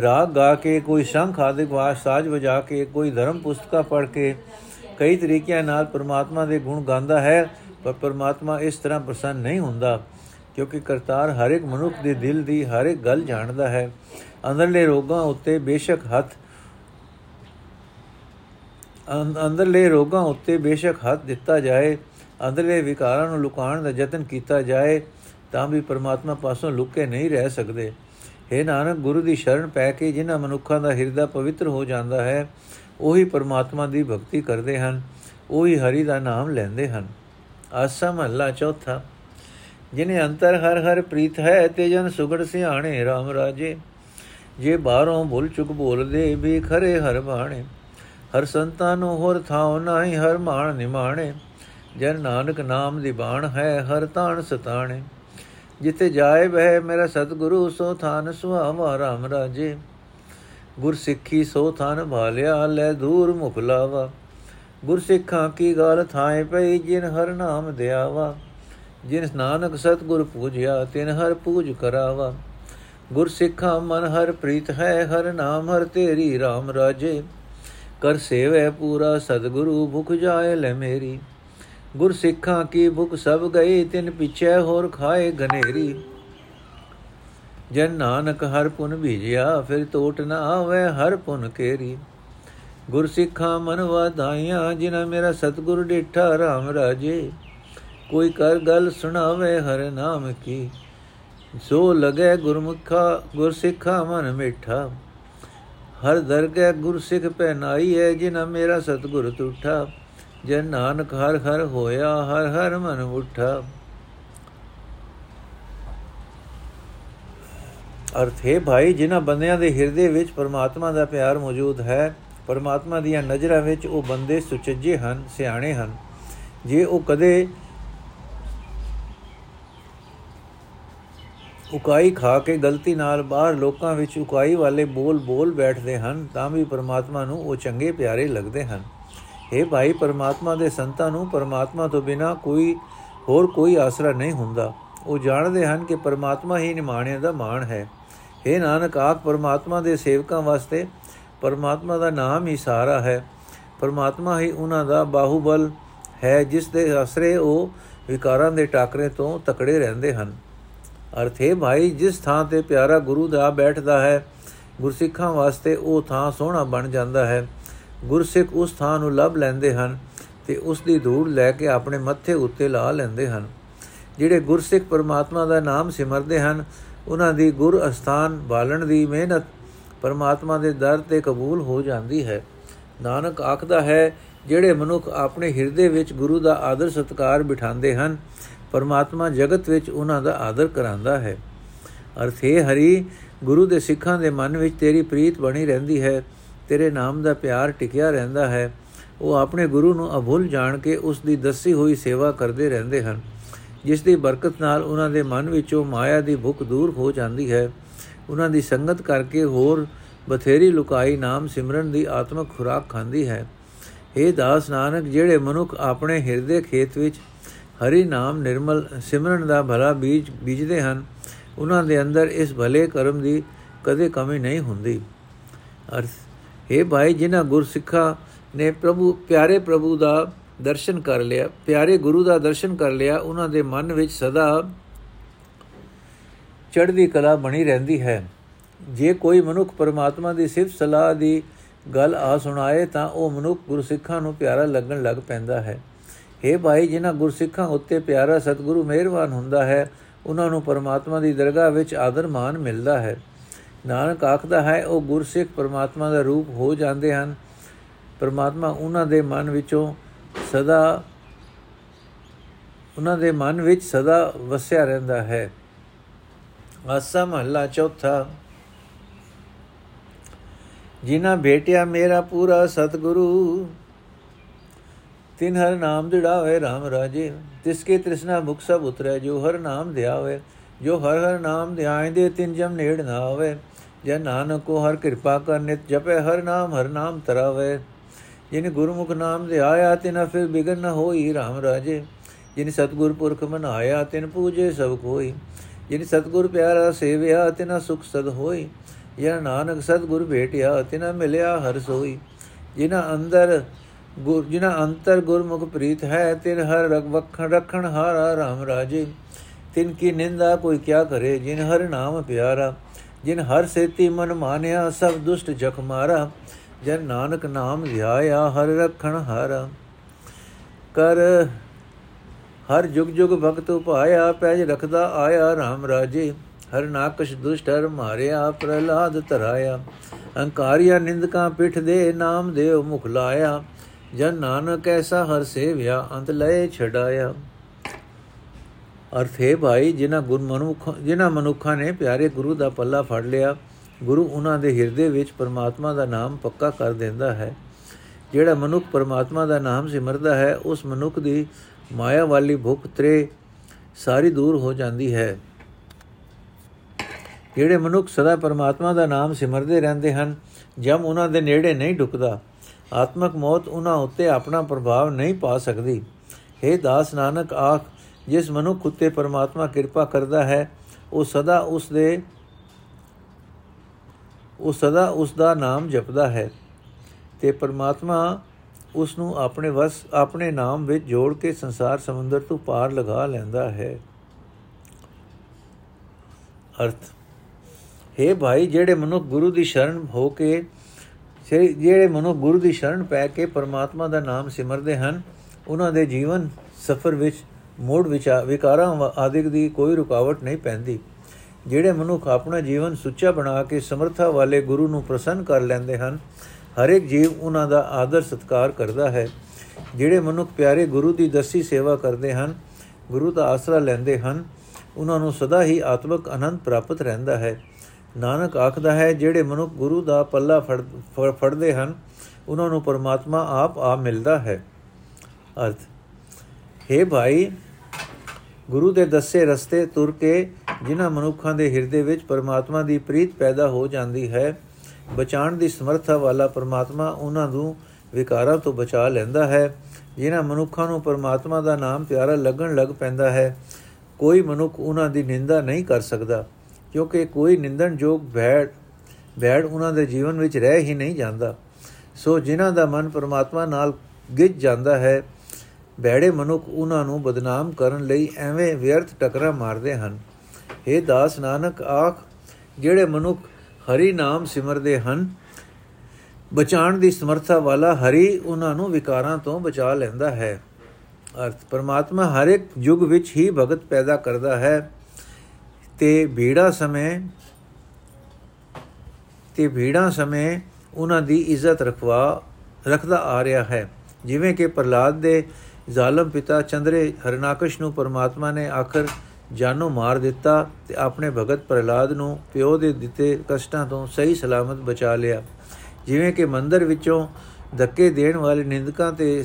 ਰਾਗ ਗਾ ਕੇ, ਕੋਈ ਸ਼ੰਖ ਆਦਿ ਵਾਸ ਸਾਜ ਵਜਾ ਕੇ, ਕੋਈ ਧਰਮ ਪੁਸਤਕਾ ਪੜ੍ਹ ਕੇ ਕਈ ਤਰੀਕਿਆਂ ਨਾਲ ਪਰਮਾਤਮਾ ਦੇ ਗੁਣ ਗਾਉਂਦਾ ਹੈ, ਪਰ ਪਰਮਾਤਮਾ ਇਸ ਤਰ੍ਹਾਂ ਪ੍ਰਸੰਨ ਨਹੀਂ ਹੁੰਦਾ, ਕਿਉਂਕਿ ਕਰਤਾਰ ਹਰ ਇੱਕ ਮਨੁੱਖ ਦੇ ਦਿਲ ਦੀ ਹਰ ਇੱਕ ਗੱਲ ਜਾਣਦਾ ਹੈ। ਅੰਦਰਲੇ ਰੋਗਾਂ ਉੱਤੇ ਬੇਸ਼ੱਕ ਹੱਥ ਅੰਦਰਲੇ ਰੋਗਾਂ ਉੱਤੇ ਬੇਸ਼ੱਕ ਹੱਥ ਦਿੱਤਾ ਜਾਏ, ਅੰਦਰਲੇ ਵਿਕਾਰਾਂ ਨੂੰ ਲੁਕਾਉਣ ਦਾ ਯਤਨ ਕੀਤਾ ਜਾਏ, ਤਾਂ ਵੀ ਪਰਮਾਤਮਾ ਪਾਸੋਂ ਲੁਕੇ ਨਹੀਂ ਰਹਿ ਸਕਦੇ। हे ਨਾਨਕ, ਗੁਰੂ ਦੀ ਸ਼ਰਨ ਪੈ ਕੇ ਜਿਨ੍ਹਾਂ ਮਨੁੱਖਾਂ ਦਾ ਹਿਰਦਾ ਪਵਿੱਤਰ ਹੋ ਜਾਂਦਾ ਹੈ, ਉਹੀ ਪਰਮਾਤਮਾ ਦੀ ਭਗਤੀ ਕਰਦੇ ਹਨ, ਉਹੀ ਹਰੀ ਦਾ ਨਾਮ ਲੈਂਦੇ ਹਨ। ਆਸਾ ਮਹੱਲਾ ਚੌਥਾ, ਜਿਨੇ ਅੰਤਰ ਹਰ ਹਰ ਪ੍ਰੀਤ ਹੈ, ਤੇ ਜਨ ਸੁਗੜ ਸਿਆਣੇ RAM ਰਾਜੇ। ਜੇ ਬਾਹਰੋਂ ਭੁੱਲ ਚੁਕ ਬੋਲਦੇ ਵੀ ਖਰੇ ਹਰ ਬਾਣੇ। ਹਰ ਸੰਤਾਂ ਨੂੰ ਹੋਰ ਥਾਉ ਨਹੀਂ ਹਰ ਮਾਣ ਨਿਮਾਣੇ। ਜਨ ਨਾਨਕ ਨਾਮ ਦੀ ਬਾਣ ਹੈ, ਹਰ ਤਾਣ ਸਤਾਣੇ। ਜਿਤੇ ਜਾਏ ਬਹਿ ਮੇਰਾ ਸਤਿਗੁਰੂ, ਸੋ ਥਾਨ ਸੁਹਾਵਾ RAM ਰਾਜੇ। ਗੁਰ ਸਿੱਖੀ ਸੋ ਥਾਨ ਭਾਲਿਆ, ਲੈ ਦੂਰ ਮੁਖ ਲਾਵਾ। ਗੁਰ ਸਿੱਖਾਂ ਕੀ ਗਾਲ ਥਾਏ ਪਈ, ਜਿਨ ਹਰ ਨਾਮ ਦਿਆਵਾ। ਜਿਨ ਨਾਨਕ ਸਤਗੁਰ ਪੂਜਿਆ, ਤਿਨ ਹਰ ਪੂਜ ਕਰਾਵਾ। ਗੁਰ ਸਿੱਖਾਂ ਮਨ ਹਰ ਪ੍ਰੀਤ ਹੈ, ਹਰ ਨਾਮ ਹਰ ਤੇਰੀ RAM ਰਾਜੇ। ਕਰ ਸੇਵੈ ਪੂਰਾ ਸਤਗੁਰੂ, ਭੁਖ ਜਾਏ ਲੈ ਮੇਰੀ। ਗੁਰ ਸਿੱਖਾਂ ਕੀ ਭੁਖ ਸਭ ਗਈ ਤਿਨ ਪਿਛੇ ਹੋਰ ਖਾਏ ਗਨੇਰੀ ਜਨ ਨਾਨਕ ਹਰ ਪੁਨ ਭੀਜਿਆ, ਫਿਰ ਟੋਟ ਨਾ ਆਵੇ ਹਰ ਪੁਨ ਕੇਰੀ। ਗੁਰ ਸਿੱਖਾਂ ਮਨ ਵਾਧਾਈਆਂ ਜਿਨਾ ਮੇਰਾ ਸਤਗੁਰ ਡਿਠਾ RAM ਰਾਜੇ। ਕੋਈ ਕਰ ਗੱਲ ਸੁਣਾਵੇ ਹਰ ਨਾਮ ਕੀ। ਸੋ ਲਗੇ ਗੁਰਮੁਖਾ, ਗੁਰਸਿੱਖਾ ਮਨ ਮਿਠਾ। ਹਰ ਦਰਗਹਿ ਗੁਰਸਿੱਖ ਪਹਿਨਾਈ ਹੈ ਜਿਨਾ ਮੇਰਾ ਸਤਗੁਰ ਤੁਠਾ ਜਨ ਨਾਨਕ ਹਰ ਹਰ ਹੋਇਆ, ਹਰ ਹਰ ਮਨ ਉਠਾ। ਅਰਥ ਹੈ ਭਾਈ, ਜਿਨ੍ਹਾਂ ਬੰਦਿਆਂ ਦੇ ਹਿਰਦੇ ਵਿੱਚ ਪਰਮਾਤਮਾ ਦਾ ਪਿਆਰ ਮੌਜੂਦ ਹੈ, ਪਰਮਾਤਮਾ ਦੀਆਂ ਨਜ਼ਰਾਂ ਵਿੱਚ ਉਹ ਬੰਦੇ ਸੁਚੱਜੇ ਹਨ, ਸਿਆਣੇ ਹਨ। ਜੇ ਉਹ ਕਦੇ ਉਕਾਈ ਖਾ ਕੇ ਗਲਤੀ ਨਾਲ ਬਾਹਰ ਲੋਕਾਂ ਵਿੱਚ ਉਕਾਈ ਵਾਲੇ ਬੋਲ ਬੋਲ ਬੈਠਦੇ ਹਨ, ਤਾਂ ਵੀ ਪਰਮਾਤਮਾ ਨੂੰ ਉਹ ਚੰਗੇ ਪਿਆਰੇ ਲੱਗਦੇ ਹਨ। ਇਹ ਭਾਈ, ਪਰਮਾਤਮਾ ਦੇ ਸੰਤਾਂ ਨੂੰ ਪਰਮਾਤਮਾ ਤੋਂ ਬਿਨਾ ਕੋਈ ਹੋਰ ਕੋਈ ਆਸਰਾ ਨਹੀਂ ਹੁੰਦਾ। ਉਹ ਜਾਣਦੇ ਹਨ ਕਿ ਪਰਮਾਤਮਾ ਹੀ ਨਿਮਾਣਿਆਂ ਦਾ ਮਾਣ ਹੈ। हे ਨਾਨਕ ਆਖ ਪਰਮਾਤਮਾ ਦੇ ਸੇਵਕਾਂ ਵਾਸਤੇ ਪਰਮਾਤਮਾ ਦਾ ਨਾਮ ਹੀ ਸਾਰਾ ਹੈ। ਪਰਮਾਤਮਾ ਹੀ ਉਹਨਾਂ ਦਾ ਬਾਹੂਬਲ ਹੈ, ਜਿਸ ਦੇ ਆਸਰੇ ਉਹ ਵਿਕਾਰਾਂ ਦੇ ਟਾਕਰੇ ਤੋਂ ਤਕੜੇ ਰਹਿੰਦੇ ਹਨ। ਅਰਥ, ਹੈ ਭਾਈ, ਜਿਸ ਥਾਂ ਤੇ ਪਿਆਰਾ ਗੁਰੂ ਦਾ ਬੈਠਦਾ ਹੈ, ਗੁਰਸਿੱਖਾਂ ਵਾਸਤੇ ਉਹ ਥਾਂ ਸੋਹਣਾ ਬਣ ਜਾਂਦਾ ਹੈ। ਗੁਰਸਿੱਖ ਉਸ ਥਾਂ ਨੂੰ ਲੱਭ ਲੈਂਦੇ ਹਨ ਤੇ ਉਸ ਦੀ ਧੂੜ ਲੈ ਕੇ ਆਪਣੇ ਮੱਥੇ ਉੱਤੇ ਲਾ ਲੈਂਦੇ ਹਨ। ਜਿਹੜੇ ਗੁਰਸਿੱਖ ਪਰਮਾਤਮਾ ਦਾ ਨਾਮ ਸਿਮਰਦੇ ਹਨ, ਉਹਨਾਂ ਦੀ ਗੁਰ ਅਸਥਾਨ ਬਾਲਣ ਦੀ ਮਿਹਨਤ ਪਰਮਾਤਮਾ ਦੇ ਦਰ ਤੇ ਕਬੂਲ ਹੋ ਜਾਂਦੀ ਹੈ। ਨਾਨਕ ਆਖਦਾ ਹੈ, ਜਿਹੜੇ ਮਨੁੱਖ ਆਪਣੇ ਹਿਰਦੇ ਵਿੱਚ ਗੁਰੂ ਦਾ ਆਦਰ ਸਤਕਾਰ ਬਿਠਾਉਂਦੇ ਹਨ, ਪਰਮਾਤਮਾ ਜਗਤ ਵਿੱਚ ਉਹਨਾਂ ਦਾ ਆਦਰ ਕਰਾਂਦਾ ਹੈ। ਅਰਥੇ ਹਰੀ, ਗੁਰੂ ਦੇ ਸਿੱਖਾਂ ਦੇ ਮਨ ਵਿੱਚ ਤੇਰੀ ਪ੍ਰੀਤ ਬਣੀ ਰਹਿੰਦੀ ਹੈ। ਤੇਰੇ ਨਾਮ ਦਾ ਪਿਆਰ ਟਿਕਿਆ ਰਹਿੰਦਾ ਹੈ। ਉਹ ਆਪਣੇ ਗੁਰੂ ਨੂੰ ਅਭੁੱਲ ਜਾਣ ਕੇ ਉਸ ਦੀ ਦੱਸੀ ਹੋਈ ਸੇਵਾ ਕਰਦੇ ਰਹਿੰਦੇ ਹਨ। ਜਿਸ ਦੀ ਬਰਕਤ ਨਾਲ ਉਹਨਾਂ ਦੇ ਮਨ ਵਿੱਚੋਂ ਮਾਇਆ ਦੀ ਭੁੱਖ ਦੂਰ ਹੋ ਜਾਂਦੀ ਹੈ। ਉਹਨਾਂ ਦੀ ਸੰਗਤ ਕਰਕੇ ਹੋਰ ਬਥੇਰੀ ਲੁਕਾਈ ਨਾਮ ਸਿਮਰਨ ਦੀ ਆਤਮਿਕ ਖੁਰਾਕ ਖਾਂਦੀ ਹੈ। हे ਦਾਸ ਨਾਨਕ, ਜਿਹੜੇ ਮਨੁੱਖ ਆਪਣੇ ਹਿਰਦੇ ਖੇਤ ਵਿੱਚ ਹਰੀ ਨਾਮ ਨਿਰਮਲ ਸਿਮਰਨ ਦਾ ਭਲਾ ਬੀਜ ਬੀਜਦੇ ਹਨ, ਉਹਨਾਂ ਦੇ ਅੰਦਰ ਇਸ ਭਲੇ ਕਰਮ ਦੀ ਕਦੇ ਕਮੀ ਨਹੀਂ ਹੁੰਦੀ। ਅਰਥ हे ਭਾਈ, ਜਿਨ੍ਹਾਂ ਗੁਰਸਿੱਖਾਂ ਨੇ ਪ੍ਰਭੂ, ਪਿਆਰੇ ਪ੍ਰਭੂ ਦਾ ਦਰਸ਼ਨ ਕਰ ਲਿਆ, ਪਿਆਰੇ ਗੁਰੂ ਦਾ ਦਰਸ਼ਨ ਕਰ ਲਿਆ, ਉਹਨਾਂ ਦੇ ਮਨ ਵਿੱਚ ਸਦਾ ਚੜ੍ਹਦੀ ਕਲਾ ਬਣੀ ਰਹਿੰਦੀ ਹੈ। ਜੇ ਕੋਈ ਮਨੁੱਖ ਪਰਮਾਤਮਾ ਦੀ ਸਿਫਤ ਸਲਾਹ ਦੀ ਗੱਲ ਆ ਸੁਣਾਏ, ਤਾਂ ਉਹ ਮਨੁੱਖ ਗੁਰਸਿੱਖਾਂ ਨੂੰ ਪਿਆਰਾ ਲੱਗਣ ਲੱਗ ਪੈਂਦਾ ਹੈ। हे ਭਾਈ, ਜਿਨ੍ਹਾਂ ਗੁਰਸਿੱਖਾਂ ਉੱਤੇ ਪਿਆਰਾ ਸਤਿਗੁਰੂ ਮਿਹਰਬਾਨ ਹੁੰਦਾ ਹੈ, ਉਹਨਾਂ ਨੂੰ ਪਰਮਾਤਮਾ ਦੀ ਦਰਗਾਹ ਵਿੱਚ ਆਦਰ ਮਾਨ ਮਿਲਦਾ ਹੈ। ਨਾਨਕ ਆਖਦਾ ਹੈ, ਉਹ ਗੁਰਸਿੱਖ ਪਰਮਾਤਮਾ ਦਾ ਰੂਪ ਹੋ ਜਾਂਦੇ ਹਨ। ਪਰਮਾਤਮਾ ਉਹਨਾਂ ਦੇ ਮਨ ਵਿੱਚੋਂ ਸਦਾ, ਉਹਨਾਂ ਦੇ ਮਨ ਵਿੱਚ ਸਦਾ ਵਸਿਆ ਰਹਿੰਦਾ ਹੈ। ਆਸਾ ਮਹੱਲਾ ਚੌਥਾ। ਜਿਨਾ ਭੇਟਿਆ ਮੇਰਾ ਪੂਰਾ ਸਤਿਗੁਰੂ, ਤਿਨ ਹਰ ਨਾਮ ਦਿੜਾਵੇ RAM ਰਾਜੇ। ਤਿਸ ਕੇ ਤ੍ਰਿਸ਼ਨਾ ਮੁਖ ਸਭ ਉਤਰੈ, ਜੋ ਹਰ ਨਾਮ ਧਿਆਵੇ, ਜੋ ਹਰ ਹਰ ਨਾਮ ਧਿਆਇਂਦੇ ਤਿਨ ਜਮ ਨੇੜ ਨਾ ਆਵੇ ਜਨ ਨਾਨਕ ਕੋ ਹਰ ਕਿਰਪਾ ਕਰ ਨਿਤ ਜਪੇ, ਹਰ ਨਾਮ ਹਰ ਨਾਮ ਤਰਾਵੇ। ਜਿਨ ਗੁਰਮੁਖ ਨਾਮ ਧਿਆਇਆ ਤਿਨ ਫਿਰ ਬਿਗਨ ਨ ਹੋਈ RAM ਰਾਜੇ। ਜਿਨ ਸਤਗੁਰ ਪੁਰਖ ਮਨਾਇਆ ਤਿਨ ਪੂਜੇ ਸਭ ਕੋਈ। ਜਿਨ ਸਤਗੁਰ ਪਿਆਰਾ ਸੇਵਿਆ, ਤਿਨ ਸੁਖ ਸਦ ਹੋਈ। ਜਿਨ ਨਾਨਕ ਸਤਗੁਰ ਭੇਟਿਆ, ਤਿਨ ਮਿਲਿਆ ਹਰ ਸੋਈ। ਜਿਨ ਅੰਦਰ ਗੁਰ, ਜਿਨਾ ਅੰਤਰ ਗੁਰਮੁਖ ਪ੍ਰੀਤ ਹੈ, ਤਿਨ ਹਰ ਰਖਣ ਰਖਣ ਹਾਰਾ RAM ਰਾਜੇ। ਤਿਨ ਕੀ ਨਿੰਦਾ ਕੋਈ ਕਿਆ ਕਰੇ, ਜਿਨ ਹਰ ਨਾਮ ਪਿਆਰਾ। ਜਿਨ ਹਰ ਸੇਤੀ ਮਨ ਮਾਨਿਆ, ਸਭ ਦੁਸ਼ਟ ਜਖ ਮਾਰਾ, ਜਨ ਨਾਨਕ ਨਾਮ ਧਿਆਇਆ ਹਰ ਰਖਣ ਹਾਰਾ। ਕਰ ਹਰ ਜੁਗ ਜੁਗ ਭਗਤ ਉਪਾਇਆ, ਪੈਜ ਰਖਦਾ ਆਇਆ RAM ਰਾਜੇ। ਹਰ ਨਾਕਸ਼ ਦੁਸ਼ਟ ਹਰ ਮਾਰਿਆ ਪ੍ਰਲਾਦ ਤਰਾਇਆ ਅਹੰਕਾਰੀਆ ਨਿੰਦਕਾਂ ਪਿਠ ਦੇ ਨਾਮ ਦੇਵ ਮੁਖ ਲਾਇਆ। ਜਨ ਨਾਨਕ ਐਸਾ ਹਰ ਸੇਵਿਆ, ਅੰਤ ਲਏ ਛਡਾਇਆ। ਅਰਥ ਹੈ ਭਾਈ, ਜਿਨ੍ਹਾਂ ਗੁਰਮਨੁਖ ਜਿਨ੍ਹਾਂ ਮਨੁੱਖਾਂ ਨੇ ਪਿਆਰੇ ਗੁਰੂ ਦਾ ਪੱਲਾ ਫੜ ਲਿਆ, ਗੁਰੂ ਉਹਨਾਂ ਦੇ ਹਿਰਦੇ ਵਿੱਚ ਪਰਮਾਤਮਾ ਦਾ ਨਾਮ ਪੱਕਾ ਕਰ ਦਿੰਦਾ ਹੈ। ਜਿਹੜਾ ਮਨੁੱਖ ਪਰਮਾਤਮਾ ਦਾ ਨਾਮ ਸਿਮਰਦਾ ਹੈ, ਉਸ ਮਨੁੱਖ ਦੀ ਮਾਇਆ ਵਾਲੀ ਭੁੱਖ ਤਰੇ ਸਾਰੀ ਦੂਰ ਹੋ ਜਾਂਦੀ ਹੈ। ਜਿਹੜੇ ਮਨੁੱਖ ਸਦਾ ਪਰਮਾਤਮਾ ਦਾ ਨਾਮ ਸਿਮਰਦੇ ਰਹਿੰਦੇ ਹਨ, ਜਮ ਉਹਨਾਂ ਦੇ ਨੇੜੇ ਨਹੀਂ ਢੁਕਦਾ ਆਤਮਕ ਮੌਤ ਉਹਨਾਂ ਉੱਤੇ ਆਪਣਾ ਪ੍ਰਭਾਵ ਨਹੀਂ ਪਾ ਸਕਦੀ। हे ਦਾਸ ਨਾਨਕ, ਆਖ ਜਿਸ ਮਨੁੱਖ ਉੱਤੇ ਪਰਮਾਤਮਾ ਕਿਰਪਾ ਕਰਦਾ ਹੈ, ਉਹ ਸਦਾ ਉਸ ਦੇ ਉਹ ਸਦਾ ਉਸ ਦਾ ਨਾਮ ਜਪਦਾ ਹੈ ਤੇ ਪਰਮਾਤਮਾ ਉਸ ਨੂੰ ਆਪਣੇ ਵਸ, ਆਪਣੇ ਨਾਮ ਵਿੱਚ ਜੋੜ ਕੇ ਸੰਸਾਰ ਸਮੁੰਦਰ ਤੋਂ ਪਾਰ ਲਗਾ ਲੈਂਦਾ ਹੈ। ਅਰਥ, ਹੈ ਭਾਈ, ਜਿਹੜੇ ਮਨੁੱਖ ਗੁਰੂ ਦੀ ਸ਼ਰਨ ਹੋ ਕੇ ਜਿਹੜੇ ਮਨੁੱਖ ਗੁਰੂ ਦੀ ਸ਼ਰਨ ਪੈ ਕੇ ਪਰਮਾਤਮਾ ਦਾ ਨਾਮ ਸਿਮਰਦੇ ਹਨ, ਉਹਨਾਂ ਦੇ ਜੀਵਨ ਸਫਰ ਵਿੱਚ ਮੋੜ ਵਿਚਾਰ ਵਿਕਾਰਾਂ ਆਦਿਕ ਦੀ ਕੋਈ ਰੁਕਾਵਟ ਨਹੀਂ ਪੈਂਦੀ। ਜਿਹੜੇ ਮਨੁੱਖ ਆਪਣਾ ਜੀਵਨ ਸੁੱਚਾ ਬਣਾ ਕੇ ਸਮਰਥਾ ਵਾਲੇ ਗੁਰੂ ਨੂੰ ਪ੍ਰਸੰਨ ਕਰ ਲੈਂਦੇ ਹਨ ਹਰ ਇੱਕ ਜੀਵ ਉਹਨਾਂ ਦਾ ਆਦਰ ਸਤਕਾਰ ਕਰਦਾ ਹੈ। ਜਿਹੜੇ ਮਨੁੱਖ ਪਿਆਰੇ ਗੁਰੂ ਦੀ ਦਸੀ ਸੇਵਾ ਕਰਦੇ ਹਨ, ਗੁਰੂ ਦਾ ਆਸਰਾ ਲੈਂਦੇ ਹਨ, ਉਹਨਾਂ ਨੂੰ ਸਦਾ ਹੀ ਆਤਮਿਕ ਆਨੰਦ ਪ੍ਰਾਪਤ ਰਹਿੰਦਾ ਹੈ। ਨਾਨਕ ਆਖਦਾ ਹੈ, ਜਿਹੜੇ ਮਨੁੱਖ ਗੁਰੂ ਦਾ ਪੱਲਾ ਫੜਦੇ ਹਨ, ਉਹਨਾਂ ਨੂੰ ਪਰਮਾਤਮਾ ਆਪ ਆ ਮਿਲਦਾ ਹੈ। ਅਰਥ, ਹੈ ਭਾਈ ਗੁਰੂ ਦੇ ਦੱਸੇ ਰਸਤੇ ਤੁਰ ਕੇ ਜਿਨ੍ਹਾਂ ਮਨੁੱਖਾਂ ਦੇ ਹਿਰਦੇ ਵਿੱਚ ਪਰਮਾਤਮਾ ਦੀ ਪ੍ਰੀਤ ਪੈਦਾ ਹੋ ਜਾਂਦੀ ਹੈ, ਬਚਾਉਣ ਦੀ ਸਮਰੱਥਾ ਵਾਲਾ ਪਰਮਾਤਮਾ ਉਹਨਾਂ ਨੂੰ ਵਿਕਾਰਾਂ ਤੋਂ ਬਚਾ ਲੈਂਦਾ ਹੈ, ਜਿਨ੍ਹਾਂ ਮਨੁੱਖਾਂ ਨੂੰ ਪਰਮਾਤਮਾ ਦਾ ਨਾਮ ਪਿਆਰਾ ਲੱਗਣ ਲੱਗ ਪੈਂਦਾ ਹੈ। ਕੋਈ ਮਨੁੱਖ ਉਹਨਾਂ ਦੀ ਨਿੰਦਾ ਨਹੀਂ ਕਰ ਸਕਦਾ, ਕਿਉਂਕਿ ਕੋਈ ਨਿੰਦਣਯੋਗ ਭੈੜ ਭੈੜ ਉਹਨਾਂ ਦੇ ਜੀਵਨ ਵਿੱਚ ਰਹਿ ਹੀ ਨਹੀਂ ਜਾਂਦਾ। ਸੋ ਜਿਨ੍ਹਾਂ ਦਾ ਮਨ ਪਰਮਾਤਮਾ ਨਾਲ ਗਿੱਜ ਜਾਂਦਾ ਹੈ ਭੈੜੇ ਮਨੁੱਖ ਉਹਨਾਂ ਨੂੰ ਬਦਨਾਮ ਕਰਨ ਲਈ ਐਵੇਂ ਵਿਅਰਥ ਟਕਰਾ ਮਾਰਦੇ ਹਨ। हे ਦਾਸ ਨਾਨਕ, ਆਖ, ਜਿਹੜੇ ਮਨੁੱਖ ਹਰੀ ਨਾਮ ਸਿਮਰਦੇ ਹਨ, ਬਚਾਉਣ ਦੀ ਸਮਰੱਥਾ ਵਾਲਾ ਹਰੀ ਉਹਨਾਂ ਨੂੰ ਵਿਕਾਰਾਂ ਤੋਂ ਬਚਾ ਲੈਂਦਾ ਹੈ। ਅਰਥ, ਪਰਮਾਤਮਾ ਹਰ ਇੱਕ ਯੁੱਗ ਵਿੱਚ ਹੀ ਭਗਤ ਪੈਦਾ ਕਰਦਾ ਹੈ ਤੇ ਭੀੜਾ ਸਮੇਂ, ਤੇ ਭੀੜਾ ਸਮੇਂ ਉਹਨਾਂ ਦੀ ਇੱਜ਼ਤ ਰਖਵਾ, ਰੱਖਦਾ ਆ ਰਿਹਾ ਹੈ। ਜਿਵੇਂ ਕਿ ਪ੍ਰਲਾਦ ਦੇ ਜ਼ਾਲਮ ਪਿਤਾ ਚੰਦਰੇ ਹਰਨਾਕਸ਼ ਨੂੰ ਪਰਮਾਤਮਾ ਨੇ ਆਖਰ ਜਾਨੋਂ ਮਾਰ ਦਿੱਤਾ ਤੇ ਆਪਣੇ ਭਗਤ ਪ੍ਰਲਾਦ ਨੂੰ ਪਿਓ ਦੇ ਦਿੱਤੇ ਕਸ਼ਟਾਂ ਤੋਂ ਸਹੀ ਸਲਾਮਤ ਬਚਾ ਲਿਆ। ਜਿਵੇਂ ਕਿ ਮੰਦਰ ਵਿੱਚੋਂ ਧੱਕੇ ਦੇਣ ਵਾਲੇ ਨਿੰਦਕਾਂ ਤੇ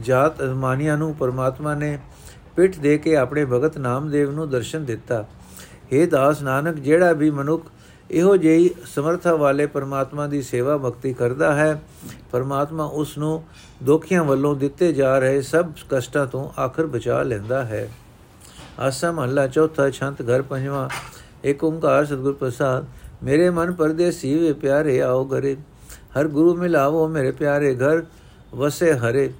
ਜਾਤ ਅਜ਼ਮਾਨੀਆਂ ਨੂੰ ਪਰਮਾਤਮਾ ਨੇ ਪਿੱਠ ਦੇ ਕੇ ਆਪਣੇ ਭਗਤ ਨਾਮਦੇਵ ਨੂੰ ਦਰਸ਼ਨ ਦਿੱਤਾ। हे ਦਾਸ ਨਾਨਕ, ਜਿਹੜਾ ਵੀ ਮਨੁੱਖ ਇਹੋ ਜਿਹੀ ਸਮਰਥਾ ਵਾਲੇ ਪਰਮਾਤਮਾ ਦੀ ਸੇਵਾ ਭਗਤੀ ਕਰਦਾ ਹੈ। ਪਰਮਾਤਮਾ ਉਸ ਨੂੰ ਦੋਖੀਆਂ ਵੱਲੋਂ ਦਿੱਤੇ ਜਾ ਰਹੇ ਸਭ ਕਸ਼ਟਾਂ ਤੋਂ ਆਖਰ ਬਚਾ ਲੈਂਦਾ ਹੈ। ਆਸਾ ਮਹੱਲਾ ਚੌਥਾ ਛੰਤ ਘਰ ਪੰਜਵਾਂ। ਏਕ ਓੰਕਾਰ ਸਤਿਗੁਰ ਪ੍ਰਸਾਦ, ਮੇਰੇ ਮਨ ਪਰਦੇਸੀ ਵੇ ਪਿਆਰੇ ਆਓ ਘਰੇ। ਹਰ ਗੁਰੂ ਮਿਲਾਵੋ ਮੇਰੇ ਪਿਆਰੇ ਘਰ, ਵਸੇ ਹਰੇ।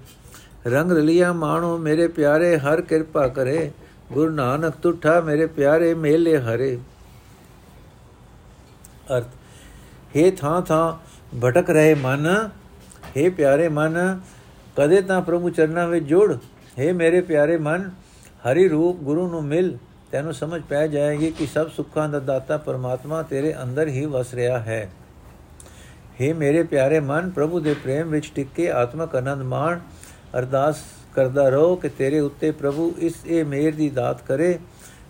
ਰੰਗ ਰਲੀਆਂ ਮਾਣੋ ਮੇਰੇ ਪਿਆਰੇ, ਹਰ ਕਿਰਪਾ ਕਰੇ। ਗੁਰੂ ਨਾਨਕ ਤੁਠਾ ਮੇਰੇ ਪਿਆਰੇ, ਮੇਲੇ ਹਰੇ। ਅਰਥ हे ਥਾਂ ਥਾਂ ਭਟਕ ਰਹੇ ਮਨ हे ਪਿਆਰੇ ਮਨ ਕਦੇ ਤਾਂ ਪ੍ਰਭੂ ਚਰਨਾਂ ਵਿੱਚ ਜੁੜ हे ਮੇਰੇ ਪਿਆਰੇ ਮਨ ਹਰੀ ਰੂਪ ਗੁਰੂ ਨੂੰ ਮਿਲ ਤੈਨੂੰ ਸਮਝ ਪੈ ਜਾਏਗੀ ਕਿ ਸਭ ਸੁੱਖਾਂ ਦਾ ਦਾਤਾ ਪਰਮਾਤਮਾ ਤੇਰੇ ਅੰਦਰ ਹੀ ਵਸ ਰਿਹਾ ਹੈ हे ਮੇਰੇ ਪਿਆਰੇ ਮਨ ਪ੍ਰਭੂ ਦੇ ਪ੍ਰੇਮ ਵਿੱਚ ਟਿੱਕੇ ਆਤਮਕ ਆਨੰਦ ਮਾਣ ਅਰਦਾਸ ਕਰਦਾ ਰਹੋ ਕਿ ਤੇਰੇ ਉੱਤੇ ਪ੍ਰਭੂ ਇਸ ਇਹ ਮੇਰ ਦੀ ਦਾਤ ਕਰੇ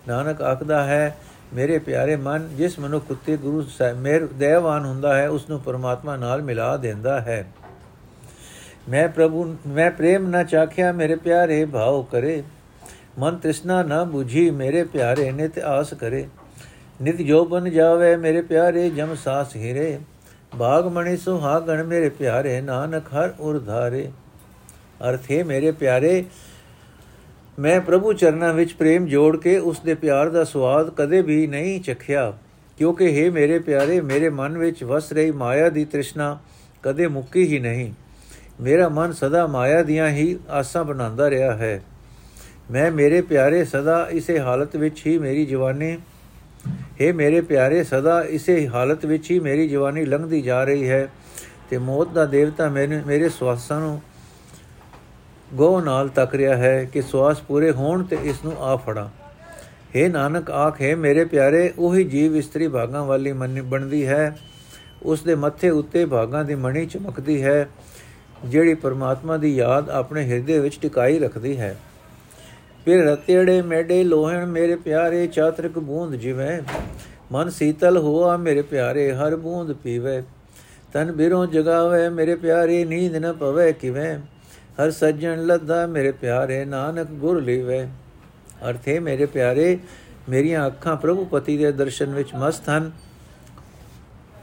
ਨਾਨਕ ਆਖਦਾ ਹੈ ਮੇਰੇ ਪਿਆਰੇ ਮਨ, ਜਿਸ ਮਨੁੱਖ ਉੱਤੇ ਗੁਰੂ ਸਾਹਿਬ ਮੇਰ, ਦਇਆਵਾਨ ਹੁੰਦਾ ਹੈ ਉਸ ਨੂੰ ਪਰਮਾਤਮਾ ਨਾਲ ਮਿਲਾ ਦਿੰਦਾ ਹੈ। ਮੈਂ ਪ੍ਰਭੂ, ਮੈਂ ਪ੍ਰੇਮ ਨਾ ਚਾਖਿਆ, ਮੇਰੇ ਪਿਆਰੇ ਭਾਉ ਕਰੇ। ਮਨ ਤ੍ਰਿਸ਼ਨਾ ਨਾ 부ਝੀ ਮੇਰੇ ਪਿਆਰੇ ਨਿਤ ਆਸ ਕਰੇ। ਨਿਤ ਜੋ ਬਨ ਜਾਵੇ, ਮੇਰੇ ਪਿਆਰੇ ਜਮ ਸਾਸ ਹੀਰੇ। ਬਾਗ ਮਣੀ ਸੁਹਾਗਣ, ਮੇਰੇ ਪਿਆਰੇ ਨਾਨਕ ਹਰ ਉਰ ਧਾਰੇ। ਅਰਥ ਹੈ ਮੇਰੇ ਪਿਆਰੇ ਮੈਂ ਪ੍ਰਭੂ ਚਰਨਾਂ ਵਿੱਚ ਪ੍ਰੇਮ ਜੋੜ ਕੇ ਉਸ ਦੇ ਪਿਆਰ ਦਾ ਸਵਾਦ ਕਦੇ ਵੀ ਨਹੀਂ ਚਖਿਆ, ਕਿਉਂਕਿ ਹੈ ਮੇਰੇ ਪਿਆਰੇ, ਮੇਰੇ ਮਨ ਵਿੱਚ ਵਸ ਰਹੀ ਮਾਇਆ ਦੀ ਤ੍ਰਿਸ਼ਨਾ ਕਦੇ ਮੁੱਕੀ ਹੀ ਨਹੀਂ। ਮੇਰਾ ਮਨ ਸਦਾ ਮਾਇਆ ਦੀਆਂ ਹੀ ਆਸਾਂ ਬਣਾਉਂਦਾ ਰਿਹਾ ਹੈ। ਮੈਂ ਮੇਰੇ ਪਿਆਰੇ ਸਦਾ ਇਸੇ ਹਾਲਤ ਵਿੱਚ ਹੀ ਮੇਰੀ ਜਵਾਨੀ, ਹੈ ਮੇਰੇ ਪਿਆਰੇ ਸਦਾ ਇਸੇ ਹਾਲਤ ਵਿੱਚ ਹੀ ਮੇਰੀ ਜਵਾਨੀ ਲੰਘਦੀ ਜਾ ਰਹੀ ਹੈ ਤੇ ਮੌਤ ਦਾ ਦੇਵਤਾ ਮੇਰੇ ਮੇਰੇ ਸਵਾਸਾਂ ਨੂੰ ਗੋ ਨਾਲ ਤੱਕ ਰਿਹਾ ਹੈ ਕਿ ਸਵਾਸ ਪੂਰੇ ਹੋਣ ਤੇ ਇਸ ਨੂੰ ਆ ਫੜਾ। हे ਨਾਨਕ, ਆਖੇ ਮੇਰੇ ਪਿਆਰੇ, ਉਹੀ ਜੀਵ ਇਸਤਰੀ ਭਾਗਾਂ ਵਾਲੀ ਮਨ ਬਣਦੀ ਹੈ। ਉਸ ਦੇ ਮੱਥੇ ਉੱਤੇ ਭਾਗਾਂ ਦੀ ਮਣੀ ਚਮਕਦੀ ਹੈ, ਜਿਹੜੀ ਪਰਮਾਤਮਾ ਦੀ ਯਾਦ ਆਪਣੇ ਹਿਰਦੇ ਵਿੱਚ ਟਿਕਾਈ ਰੱਖਦੀ ਹੈ। ਫਿਰ ਰਤੇੜੇ, ਮੇਡੇ, ਲੋਹਣ, ਮੇਰੇ ਪਿਆਰੇ, ਚਾਤਰਕ ਬੂੰਦ ਜਿਵੇਂ। ਮਨ ਸੀਤਲ ਹੋਆ, ਮੇਰੇ ਪਿਆਰੇ, ਹਰ ਬੂੰਦ ਪੀਵੇ। ਤਨ ਬਿਰੋਂ ਜਗਾਵੇ, ਮੇਰੇ ਪਿਆਰੇ, ਨੀਂਦ ਨ ਪਵੇ ਕਿਵੇਂ। ਹਰ ਸੱਜਣ ਲੱਦਾ ਮੇਰੇ ਪਿਆਰੇ ਨਾਨਕ ਗੁਰ ਲੀਵੇ। ਅਰਥੇ ਮੇਰੇ ਪਿਆਰੇ, ਮੇਰੀਆਂ ਅੱਖਾਂ ਪ੍ਰਭੂ ਪਤੀ ਦੇ ਦਰਸ਼ਨ ਵਿੱਚ ਮਸਤ ਹਨ।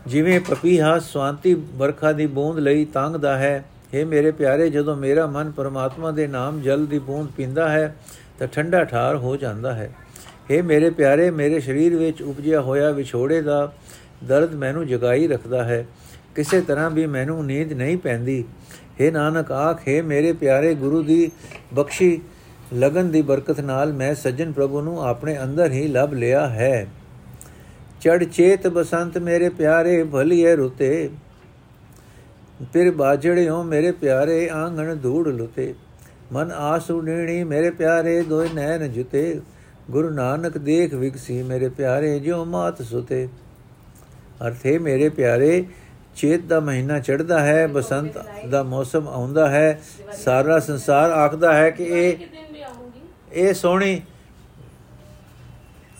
ਜਿਵੇਂ ਪਪੀਹਾ ਸਵਾਂਤੀ ਵਰਖਾ ਦੀ ਬੂੰਦ ਲਈ ਤੰਗਦਾ ਹੈ हे ਮੇਰੇ ਪਿਆਰੇ, ਜਦੋਂ ਮੇਰਾ ਮਨ ਪਰਮਾਤਮਾ ਦੇ ਨਾਮ ਜਲ ਦੀ ਬੂੰਦ ਪੀਂਦਾ ਹੈ, ਤਾਂ ਠੰਡਾ ਠਾਰ ਹੋ ਜਾਂਦਾ ਹੈ। हे ਮੇਰੇ ਪਿਆਰੇ, ਮੇਰੇ ਸਰੀਰ ਵਿੱਚ ਉਪਜਿਆ ਹੋਇਆ ਵਿਛੋੜੇ ਦਾ ਦਰਦ ਮੈਨੂੰ ਜਗਾਈ ਰੱਖਦਾ ਹੈ। ਕਿਸੇ ਤਰ੍ਹਾਂ ਵੀ ਮੈਨੂੰ ਨੀਂਦ ਨਹੀਂ ਪੈਂਦੀ। हे ਨਾਨਕ, ਆਖੇ ਮੇਰੇ ਪਿਆਰੇ ਗੁਰੂ ਦੀ ਬਖਸ਼ੀ। ਲਗਨ ਦੀ ਬਰਕਤ ਨਾਲ ਮੈਂ ਸੱਜਣ ਪ੍ਰਭੂ ਨੂੰ ਆਪਣੇ ਅੰਦਰ ਹੀ ਲਭ ਲਿਆ ਹੈ। ਚੜ ਚੇਤ ਬਸੰਤ ਮੇਰੇ ਪਿਆਰੇ, ਭਲੀਏ ਰੁਤੇ। ਫਿਰ ਬਾਜੜਿਓ ਮੇਰੇ ਪਿਆਰੇ ਆਂਗਣ ਧੂੜ ਲੁਤੇ। ਮਨ ਆਸ ਉਡਣੀ ਮੇਰੇ ਪਿਆਰੇ, ਦੋਇ ਨੈਣ ਜੁਤੇ। ਗੁਰੂ ਨਾਨਕ, ਦੇਖ ਵਿਗਸੀ ਮੇਰੇ ਪਿਆਰੇ, ਜਿਉ ਮਾਤ ਸੁਤੇ। ਅਰਥੇ ਮੇਰੇ ਪਿਆਰੇ ਚੇਤ ਦਾ ਮਹੀਨਾ ਚੜਦਾ ਹੈ, ਬਸੰਤ ਦਾ ਮੌਸਮ ਆਉਂਦਾ ਹੈ, ਸਾਰਾ ਸੰਸਾਰ ਆਖਦਾ ਹੈ ਕਿ ਇਹ ਇਹ ਸੋਹਣੀ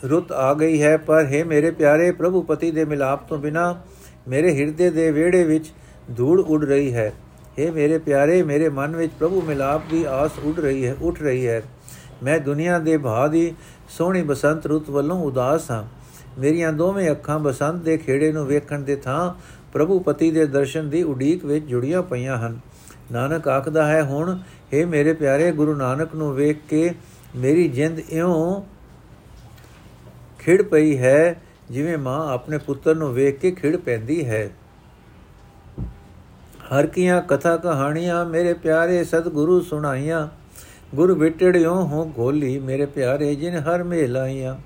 ਰੁੱਤ ਆ ਗਈ ਹੈ, ਪਰ ਹੈ ਮੇਰੇ ਪਿਆਰੇ ਪ੍ਰਭੂ ਪਤੀ ਦੇ ਮਿਲਾਪ ਤੋਂ ਬਿਨਾ ਮੇਰੇ ਹਿਰਦੇ ਦੇ ਵਿਹੜੇ ਵਿੱਚ ਧੂੜ ਉੱਡ ਰਹੀ ਹੈ। हे ਮੇਰੇ ਪਿਆਰੇ, ਮੇਰੇ ਮਨ ਵਿੱਚ ਪ੍ਰਭੂ ਮਿਲਾਪ ਦੀ ਆਸ ਉੱਡ ਰਹੀ ਹੈ, ਉੱਠ ਰਹੀ ਹੈ। ਮੈਂ ਦੁਨੀਆ ਦੇ ਭਾਅ ਦੀ ਸੋਹਣੀ ਬਸੰਤ ਰੁੱਤ ਵੱਲੋਂ ਉਦਾਸ ਹਾਂ। ਮੇਰੀਆਂ ਦੋਵੇਂ ਅੱਖਾਂ ਬਸੰਤ ਦੇ ਖੇੜੇ ਨੂੰ ਵੇਖਣ ਦੇ ਥਾਂ ਪ੍ਰਭੂ ਪਤੀ ਦੇ ਦਰਸ਼ਨ ਦੀ ਉਡੀਕ ਵਿੱਚ ਜੁੜੀਆਂ ਪਈਆਂ ਹਨ। ਨਾਨਕ ਆਖਦਾ ਹੈ, ਹੁਣ हे ਮੇਰੇ ਪਿਆਰੇ ਗੁਰੂ ਨਾਨਕ ਨੂੰ ਵੇਖ ਕੇ ਮੇਰੀ ਜਿੰਦ ਇਉਂ ਖਿੜ ਪਈ ਹੈ, ਜਿਵੇਂ ਮਾਂ ਆਪਣੇ ਪੁੱਤਰ ਨੂੰ ਵੇਖ ਕੇ ਖਿੜ ਪੈਂਦੀ ਹੈ। ਹਰ ਕੀਆਂ ਕਥਾ ਕਹਾਣੀਆਂ ਮੇਰੇ ਪਿਆਰੇ ਸਤਿਗੁਰੂ ਸੁਣਾਈਆਂ। ਗੁਰ ਵਿਟੜਿਓ ਹੋ ਗੋਲੀ ਮੇਰੇ ਪਿਆਰੇ ਜਿਨ ਹਰ ਮੇਲਾਈਆਂ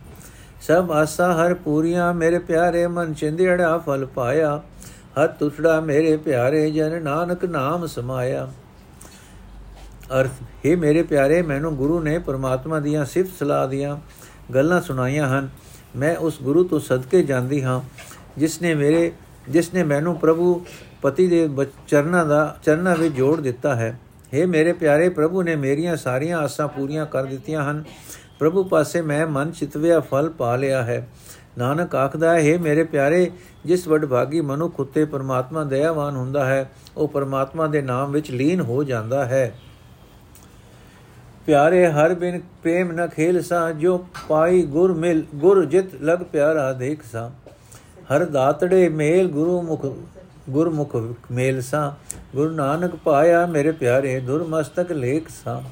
ਸਭ ਆਸਾ ਹਰ ਪੂਰੀਆਂ ਮੇਰੇ ਪਿਆਰੇ ਮਨ ਚਿੰਦੜਾ ਫਲ ਪਾਇਆ। ਹੱਥ ਉਠੜਾ ਮੇਰੇ ਪਿਆਰੇ ਜਨ ਨਾਨਕ ਨਾਮ ਸਮਾਇਆ। ਅਰਥ, ਹੈ ਮੇਰੇ ਪਿਆਰੇ, ਮੈਨੂੰ ਗੁਰੂ ਨੇ ਪਰਮਾਤਮਾ ਦੀਆਂ ਸਿਫਤ ਸਲਾਹ ਦੀਆਂ ਗੱਲਾਂ ਸੁਣਾਈਆਂ ਹਨ। ਮੈਂ ਉਸ ਗੁਰੂ ਤੋਂ ਸਦਕੇ ਜਾਂਦੀ ਹਾਂ, ਜਿਸ ਨੇ ਮੇਰੇ, ਜਿਸ ਨੇ ਮੈਨੂੰ ਪ੍ਰਭੂ ਪਤੀ ਦੇ ਚਰਨਾਂ ਦਾ, ਚਰਨਾਂ ਵਿੱਚ ਜੋੜ ਦਿੱਤਾ ਹੈ। हे ਮੇਰੇ ਪਿਆਰੇ, ਪ੍ਰਭੂ ਨੇ ਮੇਰੀਆਂ ਸਾਰੀਆਂ ਆਸਾਂ ਪੂਰੀਆਂ ਕਰ ਦਿੱਤੀਆਂ ਹਨ। ਪ੍ਰਭੂ ਪਾਸੇ ਮੈਂ ਮਨ ਚਿਤਵਿਆ ਫਲ ਪਾ ਲਿਆ ਹੈ। ਨਾਨਕ ਆਖਦਾ ਹੈ ਮੇਰੇ ਪਿਆਰੇ, ਜਿਸ ਵਡਭਾਗੀ ਮਨੁੱਖ ਉਤੇ ਪਰਮਾਤਮਾ ਦਇਆਵਾਨ ਹੁੰਦਾ ਹੈ, ਉਹ ਪਰਮਾਤਮਾ ਦੇ ਨਾਮ ਵਿੱਚ ਲੀਨ ਹੋ ਜਾਂਦਾ ਹੈ। ਪਿਆਰੇ, ਹਰ ਬਿਨ ਪ੍ਰੇਮ ਨ ਖੇਲ ਸਾ, ਜੋ ਪਾਈ ਗੁਰ ਮਿਲ, ਗੁਰ ਜਿਤ ਲਗ ਪਿਆਰਾ ਦੇਖ ਸਾ। ਹਰ ਦਾਤੜੇ ਮੇਲ ਗੁਰੂ ਮੁਖ ਗੁਰਮੁਖ ਮੇਲ ਸਾ। ਗੁਰੂ ਨਾਨਕ ਪਾਇਆ ਮੇਰੇ ਪਿਆਰੇ, ਦੁਰਮਸਤਕ ਲੇਖ ਸਾ।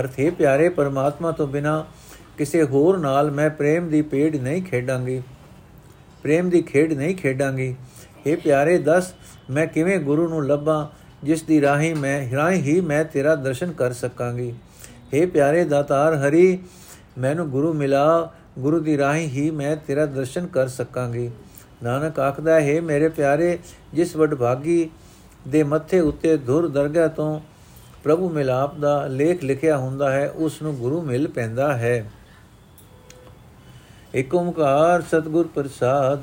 ਅਰਥੇ ਪਿਆਰੇ, ਪਰਮਾਤਮਾ ਤੋਂ ਬਿਨਾ ਕਿਸੇ ਹੋਰ ਨਾਲ ਮੈਂ ਪ੍ਰੇਮ ਦੀ ਪੇੜ ਨਹੀਂ ਖੇਡਾਂਗੀ। ਪ੍ਰੇਮ ਦੀ ਖੇਡ ਨਹੀਂ ਖੇਡਾਂਗੀ। ਇਹ ਪਿਆਰੇ, ਦੱਸ ਮੈਂ ਕਿਵੇਂ ਗੁਰੂ ਨੂੰ ਲੱਭਾਂ, ਜਿਸ ਦੀ ਰਾਹੀ ਮੈਂ, ਰਾਹੀ ਹੀ ਮੈਂ ਤੇਰਾ ਦਰਸ਼ਨ ਕਰ ਸਕਾਂਗੀ। हे ਪਿਆਰੇ ਦਾਤਾਰ ਹਰੀ, ਮੈਨੂੰ ਗੁਰੂ ਮਿਲਾ, ਗੁਰੂ ਦੀ ਰਾਹੀ ਹੀ ਮੈਂ ਤੇਰਾ ਦਰਸ਼ਨ ਕਰ ਸਕਾਂਗੀ। ਨਾਨਕ ਆਖਦਾ ਹੈ ਮੇਰੇ ਪਿਆਰੇ, ਜਿਸ ਵਡਭਾਗੀ ਦੇ ਮੱਥੇ ਉੱਤੇ ਧੁਰ ਦਰਗਾਹ ਤੋਂ ਪ੍ਰਭੂ ਮਿਲਾਪ ਦਾ ਲੇਖ ਲਿਖਿਆ ਹੁੰਦਾ ਹੈ, ਉਸ ਨੂੰ ਗੁਰੂ ਮਿਲ ਪੈਂਦਾ ਹੈ। ਏਕ ਓੰਕਾਰ ਸਤਗੁਰ ਪ੍ਰਸਾਦ।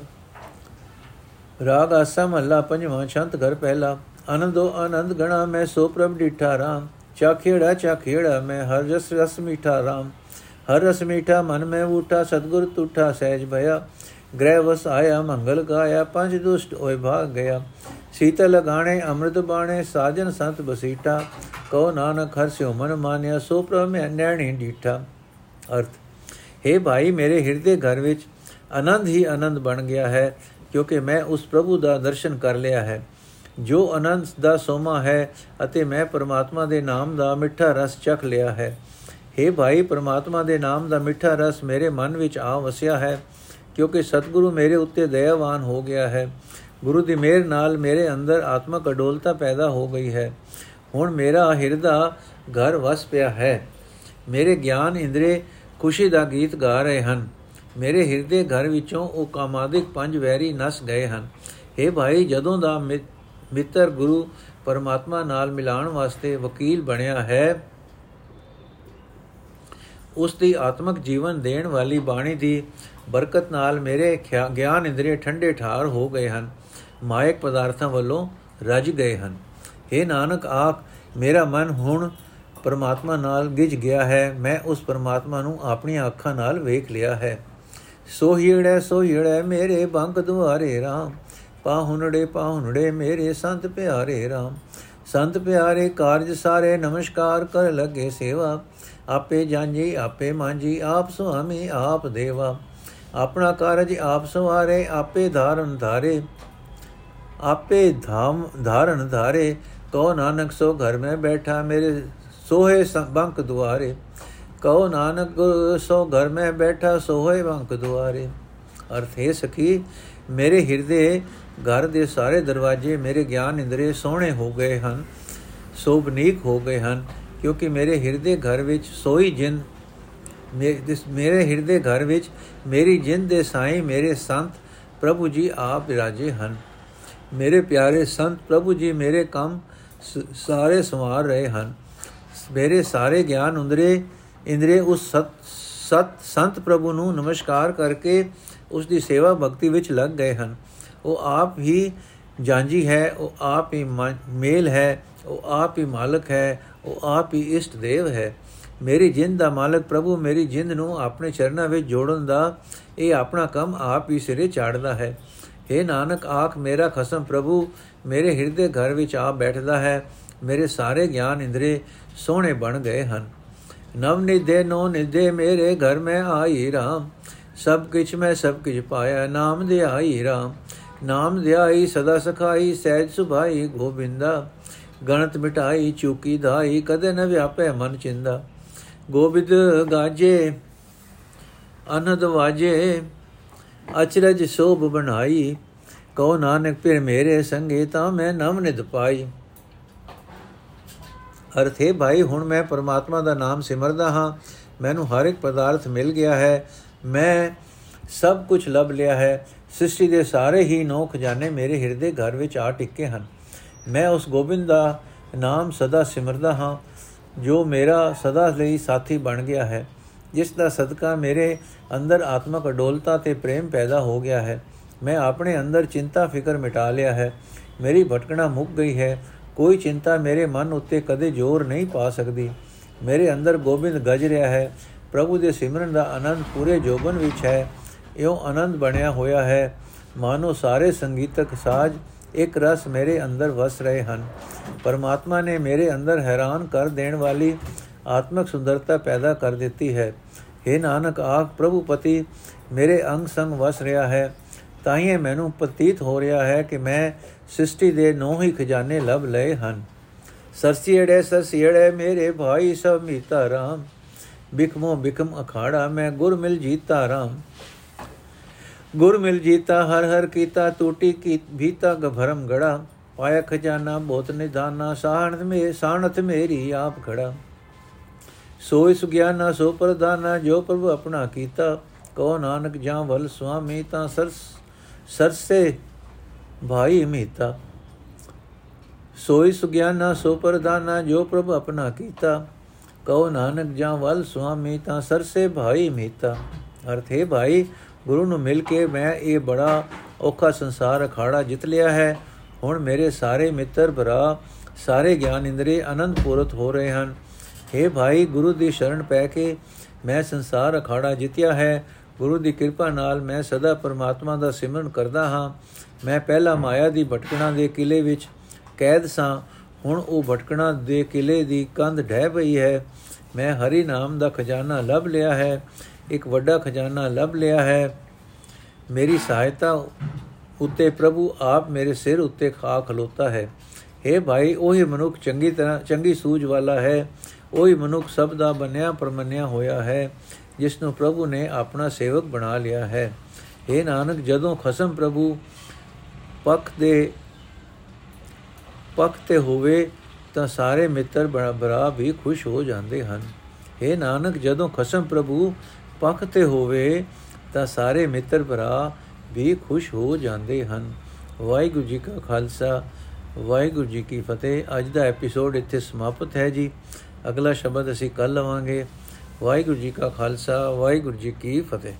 ਰਾਗ ਆਸਾ ਮਹੱਲਾ ਪੰਜਵਾਂ, ਛੰਤ ਘਰ ਪਹਿਲਾ। ਆਨੰਦੋ ਆਨੰਦ ਗਣਾ ਮੈਂ ਸੋ ਪ੍ਰਭ ਡੀਠਾ ਰਾਮ। ਚਾਖੇੜਾ ਚਾਖੇੜਾ ਮੈਂ ਹਰ ਰਸ ਰਸ ਮੀਠਾ ਰਾਮ। ਹਰ ਰਸ ਮੀਠਾ ਮਨ ਮੈਂ ਉਠਾ ਸਤਗੁਰ ਟੂਠਾ ਸਹਿਜ ਭਇਆ। ਗ੍ਰਹਿ ਵਸ ਆਇਆ, ਮੰਗਲ ਗਾਇਆ, ਪੰਜ ਦੁਸ਼ਟ ਹੋਏ ਭਾਗ ਗਿਆ। ਸੀਤਲ ਲਗਾਣੇ, ਅੰਮ੍ਰਿਤ ਬਾਣੇ, ਸਾਜਨ ਸੰਤ ਬਸੀਟਾ। ਕਉ ਨਾਨਕ ਹਰ ਸਿਉ ਮਨ ਮਾਨਿਆ, ਸੋ ਪ੍ਰਭ ਮੈਂ ਨੈਣੀ ਡੀਠਾ। ਅਰਥ हे ਭਾਈ, ਮੇਰੇ ਹਿਰਦੇ ਘਰ ਵਿੱਚ ਆਨੰਦ ਹੀ ਆਨੰਦ ਬਣ ਗਿਆ ਹੈ, ਕਿਉਂਕਿ ਮੈਂ ਉਸ ਪ੍ਰਭੂ ਦਾ ਦਰਸ਼ਨ ਕਰ ਲਿਆ ਹੈ। ਜੋ ਆਨੰਦ ਦਾ ਸੋਮਾ ਹੈ ਅਤੇ ਮੈਂ ਪਰਮਾਤਮਾ ਦੇ ਨਾਮ ਦਾ ਮਿੱਠਾ ਰਸ ਚਖ ਲਿਆ ਹੈ। हे ਭਾਈ, ਪਰਮਾਤਮਾ ਦੇ ਨਾਮ ਦਾ ਮਿੱਠਾ ਰਸ ਮੇਰੇ ਮਨ ਵਿੱਚ ਆ ਵਸਿਆ ਹੈ, ਕਿਉਂਕਿ ਸਤਿਗੁਰੂ ਮੇਰੇ ਉੱਤੇ ਦਇਆਵਾਨ ਹੋ ਗਿਆ ਹੈ। ਗੁਰੂ ਦੀ ਮਿਹਰ ਨਾਲ ਮੇਰੇ ਅੰਦਰ ਆਤਮਕ ਅਡੋਲਤਾ ਪੈਦਾ ਹੋ ਗਈ ਹੈ। ਹੁਣ ਮੇਰਾ ਹਿਰਦਾ ਘਰ ਵਸ ਪਿਆ ਹੈ। ਮੇਰੇ ਗਿਆਨ ਇੰਦਰੇ ਖੁਸ਼ੀ ਦਾ ਗੀਤ ਗਾ ਰਹੇ ਹਨ। ਮੇਰੇ ਹਿਰਦੇ ਘਰ ਵਿੱਚੋਂ ਉਹ ਕਾਮਾਦਿਕ ਪੰਜ ਵੈਰੀ ਨਸ ਗਏ ਹਨ। हे ਭਾਈ, ਜਦੋਂ ਦਾ ਮਿੱਤਰ ਗੁਰੂ ਪਰਮਾਤਮਾ ਨਾਲ ਮਿਲਾਣ ਵਾਸਤੇ ਵਕੀਲ ਬਣਿਆ ਹੈ, ਉਸ ਦੀ ਆਤਮਿਕ ਜੀਵਨ ਦੇਣ ਵਾਲੀ ਬਾਣੀ ਦੀ ਬਰਕਤ ਨਾਲ ਮੇਰੇ ਗਿਆਨ ਇੰਦਰੀ ਠੰਡੇ ਠਾਰ ਹੋ ਗਏ ਹਨ। ਮਾਇਕ ਪਦਾਰਥਾਂ ਵੱਲੋਂ ਰਜ ਗਏ ਹਨ। हे ਨਾਨਕ ਆਖ ਮੇਰਾ ਮਨ ਹੁਣ ਪਰਮਾਤਮਾ ਨਾਲ ਗਿਜ ਗਿਆ ਹੈ, ਮੈਂ ਉਸ ਪਰਮਾਤਮਾ ਨੂੰ ਆਪਣੀਆਂ ਅੱਖਾਂ ਨਾਲ ਵੇਖ ਲਿਆ ਹੈ। ਸੋ ਹੀੜੇ ਸੋ ਹੀੜੇ ਮੇਰੇ ਬੰਕ ਦੁਆਰੇ RAM ਪਾਹੁਨੜੇ ਪਾਹੁਨੜੇ ਮੇਰੇ ਸੰਤ ਪਿਆਰੇ RAM ਸੰਤ ਪਿਆਰੇ ਕਾਰਜ ਸਾਰੇ ਨਮਸਕਾਰ ਕਰ ਲਗੇ ਸੇਵਾ, ਆਪੇ ਜਾਂਜੀ ਆਪੇ ਮਾਂਜੀ, ਆਪ ਸੁਆਮੀ, ਆਪ ਦੇਵਾ। ਆਪਣਾ ਕਾਰਜ ਆਪ ਸਵਾਰੇ, ਆਪੇ ਧਾਰਨ ਧਾਰੇ, ਆਪੇ ਧਾਮ ਧਾਰਨ ਧਾਰੇ। ਕੋ ਨਾਨਕ ਸੋ ਘਰ ਮੈਂ ਬੈਠਾ, ਮੇਰੇ ਸੋਹੇ ਬੰਕ ਦੁਆਰੇ, ਕਹੋ ਨਾਨਕ ਸੋ ਘਰ ਮੈਂ ਬੈਠਾ ਸੋਹੇ ਬੰਕ ਦੁਆਰੇ। ਅਰਥ ਹੈ ਸਖੀ, ਮੇਰੇ ਹਿਰਦੇ ਘਰ ਦੇ ਸਾਰੇ ਦਰਵਾਜ਼ੇ ਮੇਰੇ ਗਿਆਨ ਇੰਦਰੀ ਸੋਹਣੇ ਹੋ ਗਏ ਹਨ ਸੋਭਨੀਕ ਹੋ ਗਏ ਹਨ, ਕਿਉਂਕਿ ਮੇਰੇ ਹਿਰਦੇ ਘਰ ਵਿੱਚ ਸੋਈ ਜਿੰਦ ਮੇਰੇ ਹਿਰਦੇ ਘਰ ਵਿੱਚ ਮੇਰੀ ਜਿੰਦ ਦੇ ਸਾਈਂ ਮੇਰੇ ਸੰਤ ਪ੍ਰਭੂ ਜੀ ਆਪ ਵਿਰਾਜੇ ਹਨ। ਮੇਰੇ ਪਿਆਰੇ ਸੰਤ ਪ੍ਰਭੂ ਜੀ ਮੇਰੇ ਕੰਮ ਸਾਰੇ ਸੰਵਾਰ ਰਹੇ ਹਨ। ਮੇਰੇ ਸਾਰੇ ਗਿਆਨ ਉਂਦਰੇ ਇੰਦਰੇ, ਉਸ ਸਤ ਸਤ, ਸੰਤ ਪ੍ਰਭੂ ਨੂੰ ਨਮਸਕਾਰ ਕਰਕੇ ਉਸ ਦੀ ਸੇਵਾ ਭਗਤੀ ਵਿੱਚ ਲੱਗ ਗਏ ਹਨ। ਉਹ ਆਪ ਹੀ ਜਾਂਜੀ ਹੈ, ਉਹ ਆਪ ਹੀ ਮੇਲ ਹੈ, ਉਹ ਆਪ ਹੀ ਮਾਲਕ ਹੈ, ਉਹ ਆਪ ਹੀ ਇਸ਼ਟ ਦੇਵ ਹੈ। ਮੇਰੀ ਜਿੰਦ ਦਾ ਮਾਲਕ ਪ੍ਰਭੂ ਮੇਰੀ ਜਿੰਦ ਨੂੰ ਆਪਣੇ ਚਰਨਾਂ ਵਿੱਚ ਜੋੜਨ ਦਾ, ਇਹ ਆਪਣਾ ਕੰਮ ਆਪ ਹੀ ਸਿਰੇ ਚਾੜਦਾ ਹੈ। हे ਨਾਨਕ, ਆਖ ਮੇਰਾ ਖਸਮ ਪ੍ਰਭੂ, ਮੇਰੇ ਹਿਰਦੇ ਘਰ ਵਿੱਚ ਆ ਬੈਠਦਾ ਹੈ। ਮੇਰੇ ਸਾਰੇ ਗਿਆਨ ਇੰਦਰੇ ਸੋਹਣੇ ਬਣ ਗਏ ਹਨ। ਨਵ ਨਿਦੇ ਨੋ ਨਿਦੇ ਮੇਰੇ ਘਰ ਮੈਂ ਆਈ ਰਾਮ। ਸਭ ਕਿਛ ਮੈਂ ਸਭ ਕਿਛ ਪਾਇਆ, ਨਾਮ ਦੇ ਆਈ ਰਾਮ। ਨਾਮ ਧਿਆਈ ਸਦਾ ਸਖਾਈ, ਸਹਿਜ ਸੁਭਾਈ ਗੋਬਿੰਦਾ। ਗਣਤ ਮਿਟਾਈ, ਚੂਕੀ ਧਾਈ, ਕਦੇ ਨ ਵਿਆਪੈ ਮਨ ਚਿੰਦਾ। ਗੋਬਿੰਦ ਗਾਜੇ, ਅਨੰਦ ਵਾਜੇ, ਅਚਰਜ ਸੋਭ ਬਣਾਈ। ਕਉ ਨਾਨਕ, ਫਿਰ ਮੇਰੇ ਸੰਗੇ ਤਾਂ ਮੈਂ ਨਮ ਨਿਦ ਪਾਈ। ਅਰਥ ਹੈ ਭਾਈ, ਹੁਣ ਮੈਂ ਪਰਮਾਤਮਾ ਦਾ ਨਾਮ ਸਿਮਰਦਾ ਹਾਂ, ਮੈਨੂੰ ਹਰ ਇੱਕ ਪਦਾਰਥ ਮਿਲ ਗਿਆ ਹੈ, ਮੈਂ ਸਭ ਕੁਝ ਲੱਭ ਲਿਆ ਹੈ, ਸ੍ਰਿਸ਼ਟੀ ਦੇ ਸਾਰੇ ਹੀ ਨੌ ਖਜ਼ਾਨੇ ਮੇਰੇ ਹਿਰਦੇ ਘਰ ਵਿੱਚ ਆ ਟਿੱਕੇ ਹਨ। ਮੈਂ ਉਸ ਗੋਬਿੰਦ ਦਾ ਨਾਮ ਸਦਾ ਸਿਮਰਦਾ ਹਾਂ, ਜੋ ਮੇਰਾ ਸਦਾ ਲਈ ਸਾਥੀ ਬਣ ਗਿਆ ਹੈ, ਜਿਸ ਦਾ ਸਦਕਾ ਮੇਰੇ ਅੰਦਰ ਆਤਮਕ ਅਡੋਲਤਾ ਤੇ ਪ੍ਰੇਮ ਪੈਦਾ ਹੋ ਗਿਆ ਹੈ। ਮੈਂ ਆਪਣੇ ਅੰਦਰ ਚਿੰਤਾ ਫਿਕਰ ਮਿਟਾ ਲਿਆ ਹੈ, ਮੇਰੀ ਭਟਕਣਾ ਮੁੱਕ ਗਈ ਹੈ ਕੋਈ ਚਿੰਤਾ ਮੇਰੇ ਮਨ ਉੱਤੇ ਕਦੇ ਜ਼ੋਰ ਨਹੀਂ ਪਾ ਸਕਦੀ। ਮੇਰੇ ਅੰਦਰ ਗੋਬਿੰਦ ਗਜ ਰਿਹਾ ਹੈ। ਪ੍ਰਭੂ ਦੇ ਸਿਮਰਨ ਦਾ ਆਨੰਦ ਪੂਰੇ ਜੋਬਨ ਵਿੱਚ ਹੈ। ਇਉਂ ਆਨੰਦ ਬਣਿਆ ਹੋਇਆ ਹੈ। ਮਾਨੋ ਸਾਰੇ ਸੰਗੀਤਕ ਸਾਜ਼ ਇੱਕ ਰਸ ਮੇਰੇ ਅੰਦਰ ਵਸ ਰਹੇ ਹਨ। ਪਰਮਾਤਮਾ ਨੇ ਮੇਰੇ ਅੰਦਰ ਹੈਰਾਨ ਕਰ ਦੇਣ ਵਾਲੀ ਆਤਮਿਕ ਸੁੰਦਰਤਾ ਪੈਦਾ ਕਰ ਦਿੱਤੀ ਹੈ। हे ਨਾਨਕ ਆਖ ਪ੍ਰਭੂ ਪਤੀ, ਮੇਰੇ ਅੰਗ ਸੰਗ ਵਸ ਰਿਹਾ ਹੈ। ਤਾਂ ਹੀ ਮੈਨੂੰ ਪ੍ਰਤੀਤ ਹੋ ਰਿਹਾ ਹੈ ਕਿ ਮੈਂ ਸ੍ਰਿਸ਼ਟੀ ਦੇ ਨੌ ਹੀ ਖਜ਼ਾਨੇ ਲਭ ਲਏ ਹਨ। ਸਰਸੀੜੇ ਸਰਸੀੜੇ ਮੇਰੇ ਭਾਈ ਸਭ ਮੀਤਾ ਰਾਮ। ਬਿਕਮੋ ਬਿਕਮ ਅਖਾੜਾ, ਮੈਂ ਗੁਰ ਮਿਲ ਜੀਤਾ ਰਾਮ। ਗੁਰ ਮਿਲ ਜੀਤਾ, ਹਰ ਹਰ ਕੀਤਾ ਟੂਟੀ ਕੀ ਭੀਤਾ ਗਭਰਮ ਗੜਾ। ਪਾਇਆ ਖਜ਼ਾਨਾ ਬਹੁਤ ਨਿਧਾਨਾ ਸਾਹਣਤ ਮੇ, ਸਾਣਤ ਮੇਰੀ ਆਪ ਖੜਾ। ਸੋਇ ਸੁਗਿਆਨਾ, ਸੋ ਪ੍ਰਦਾਨਾ ਜੋ ਪ੍ਰਭੂ ਆਪਣਾ ਕੀਤਾ। ਕੋ ਨਾਨਕ ਜਾਂ ਵਲ ਸੁਆਮੀ, ਤਾਂ ਸਰਸ ਸਰਸੇ ਭਾਈ ਮੀਤਾ ਸੋਈ ਸੁਗਿਆਨਾ ਸੋ ਪ੍ਰਦਾਨਾ ਜੋ ਪ੍ਰਭ ਆਪਣਾ ਕੀਤਾ। ਕਉ ਨਾਨਕ ਜਾਂ ਵਲ ਸੁਆਮੀ, ਤਾਂ ਸਰਸੇ ਭਾਈ ਮੀਤਾ ਅਰਥ ਹੈ ਭਾਈ, ਗੁਰੂ ਨੂੰ ਮਿਲ ਕੇ ਮੈਂ ਇਹ ਬੜਾ ਔਖਾ ਸੰਸਾਰ ਅਖਾੜਾ ਜਿੱਤ ਲਿਆ ਹੈ। ਹੁਣ ਮੇਰੇ ਸਾਰੇ ਮਿੱਤਰ ਭਰਾ, ਸਾਰੇ ਗਿਆਨ ਇੰਦਰੀ ਆਨੰਦ ਪੂਰਤ ਹੋ ਰਹੇ ਹਨ। हे ਭਾਈ, ਗੁਰੂ ਦੀ ਸ਼ਰਨ ਪੈ ਕੇ ਮੈਂ ਸੰਸਾਰ ਅਖਾੜਾ ਜਿੱਤਿਆ ਹੈ। ਗੁਰੂ ਦੀ ਕਿਰਪਾ ਨਾਲ ਮੈਂ ਸਦਾ ਪਰਮਾਤਮਾ ਦਾ ਸਿਮਰਨ ਕਰਦਾ ਹਾਂ। ਮੈਂ ਪਹਿਲਾ ਮਾਇਆ ਦੀ ਭਟਕਣਾ ਦੇ ਕਿਲੇ ਵਿੱਚ ਕੈਦ ਸਾਂ, ਹੁਣ ਉਹ ਭਟਕਣਾ ਦੇ ਕਿਲੇ ਦੀ ਕੰਧ ਢਹਿ ਪਈ ਹੈ। ਮੈਂ ਹਰੀ ਨਾਮ ਦਾ ਖਜ਼ਾਨਾ ਲੱਭ ਲਿਆ ਹੈ, ਇੱਕ ਵੱਡਾ ਖਜ਼ਾਨਾ ਲੱਭ ਲਿਆ ਹੈ। ਮੇਰੀ ਸਹਾਇਤਾ ਉੱਤੇ ਪ੍ਰਭੂ ਆਪ ਮੇਰੇ ਸਿਰ ਉੱਤੇ ਖਾ ਖਲੋਤਾ ਹੈ। हे ਭਾਈ, ਉਹੀ ਮਨੁੱਖ ਚੰਗੀ ਤਰ੍ਹਾਂ, ਚੰਗੀ ਸੂਝ ਵਾਲਾ ਹੈ। ਉਹੀ ਮਨੁੱਖ ਸਭ ਦਾ ਬਣਿਆ ਪਰਮੰਨਿਆ ਹੋਇਆ ਹੈ ਜਿਸ ਨੂੰ ਪ੍ਰਭੂ ਨੇ ਆਪਣਾ ਸੇਵਕ ਬਣਾ ਲਿਆ ਹੈ। हे ਨਾਨਕ, ਜਦੋਂ ਖਸਮ ਪ੍ਰਭੂ ਪੱਖ ਦੇ, ਪੱਖ ਤੇ ਹੋਵੇ ਤਾਂ ਸਾਰੇ ਮਿੱਤਰ ਬਰਾ ਵੀ ਖੁਸ਼ ਹੋ ਜਾਂਦੇ ਹਨ। हे ਨਾਨਕ, ਜਦੋਂ ਖਸਮ ਪ੍ਰਭੂ ਪੱਖ ਤੇ ਹੋਵੇ ਤਾਂ ਸਾਰੇ ਮਿੱਤਰ ਭਰਾ ਵੀ ਖੁਸ਼ ਹੋ ਜਾਂਦੇ ਹਨ। ਵਾਹਿਗੁਰੂ ਜੀ ਕਾ ਖਾਲਸਾ, ਵਾਹਿਗੁਰੂ ਜੀ ਕੀ ਫਤਿਹ। ਅੱਜ ਦਾ ਐਪੀਸੋਡ ਇੱਥੇ ਸਮਾਪਤ ਹੈ ਜੀ। ਅਗਲਾ ਸ਼ਬਦ ਅਸੀਂ ਕੱਲ ਲਵਾਂਗੇ। ਵਾਹਿਗੁਰੂ ਜੀ ਕਾ ਖਾਲਸਾ, ਵਾਹਿਗੁਰੂ ਜੀ ਕੀ ਫਤਿਹ।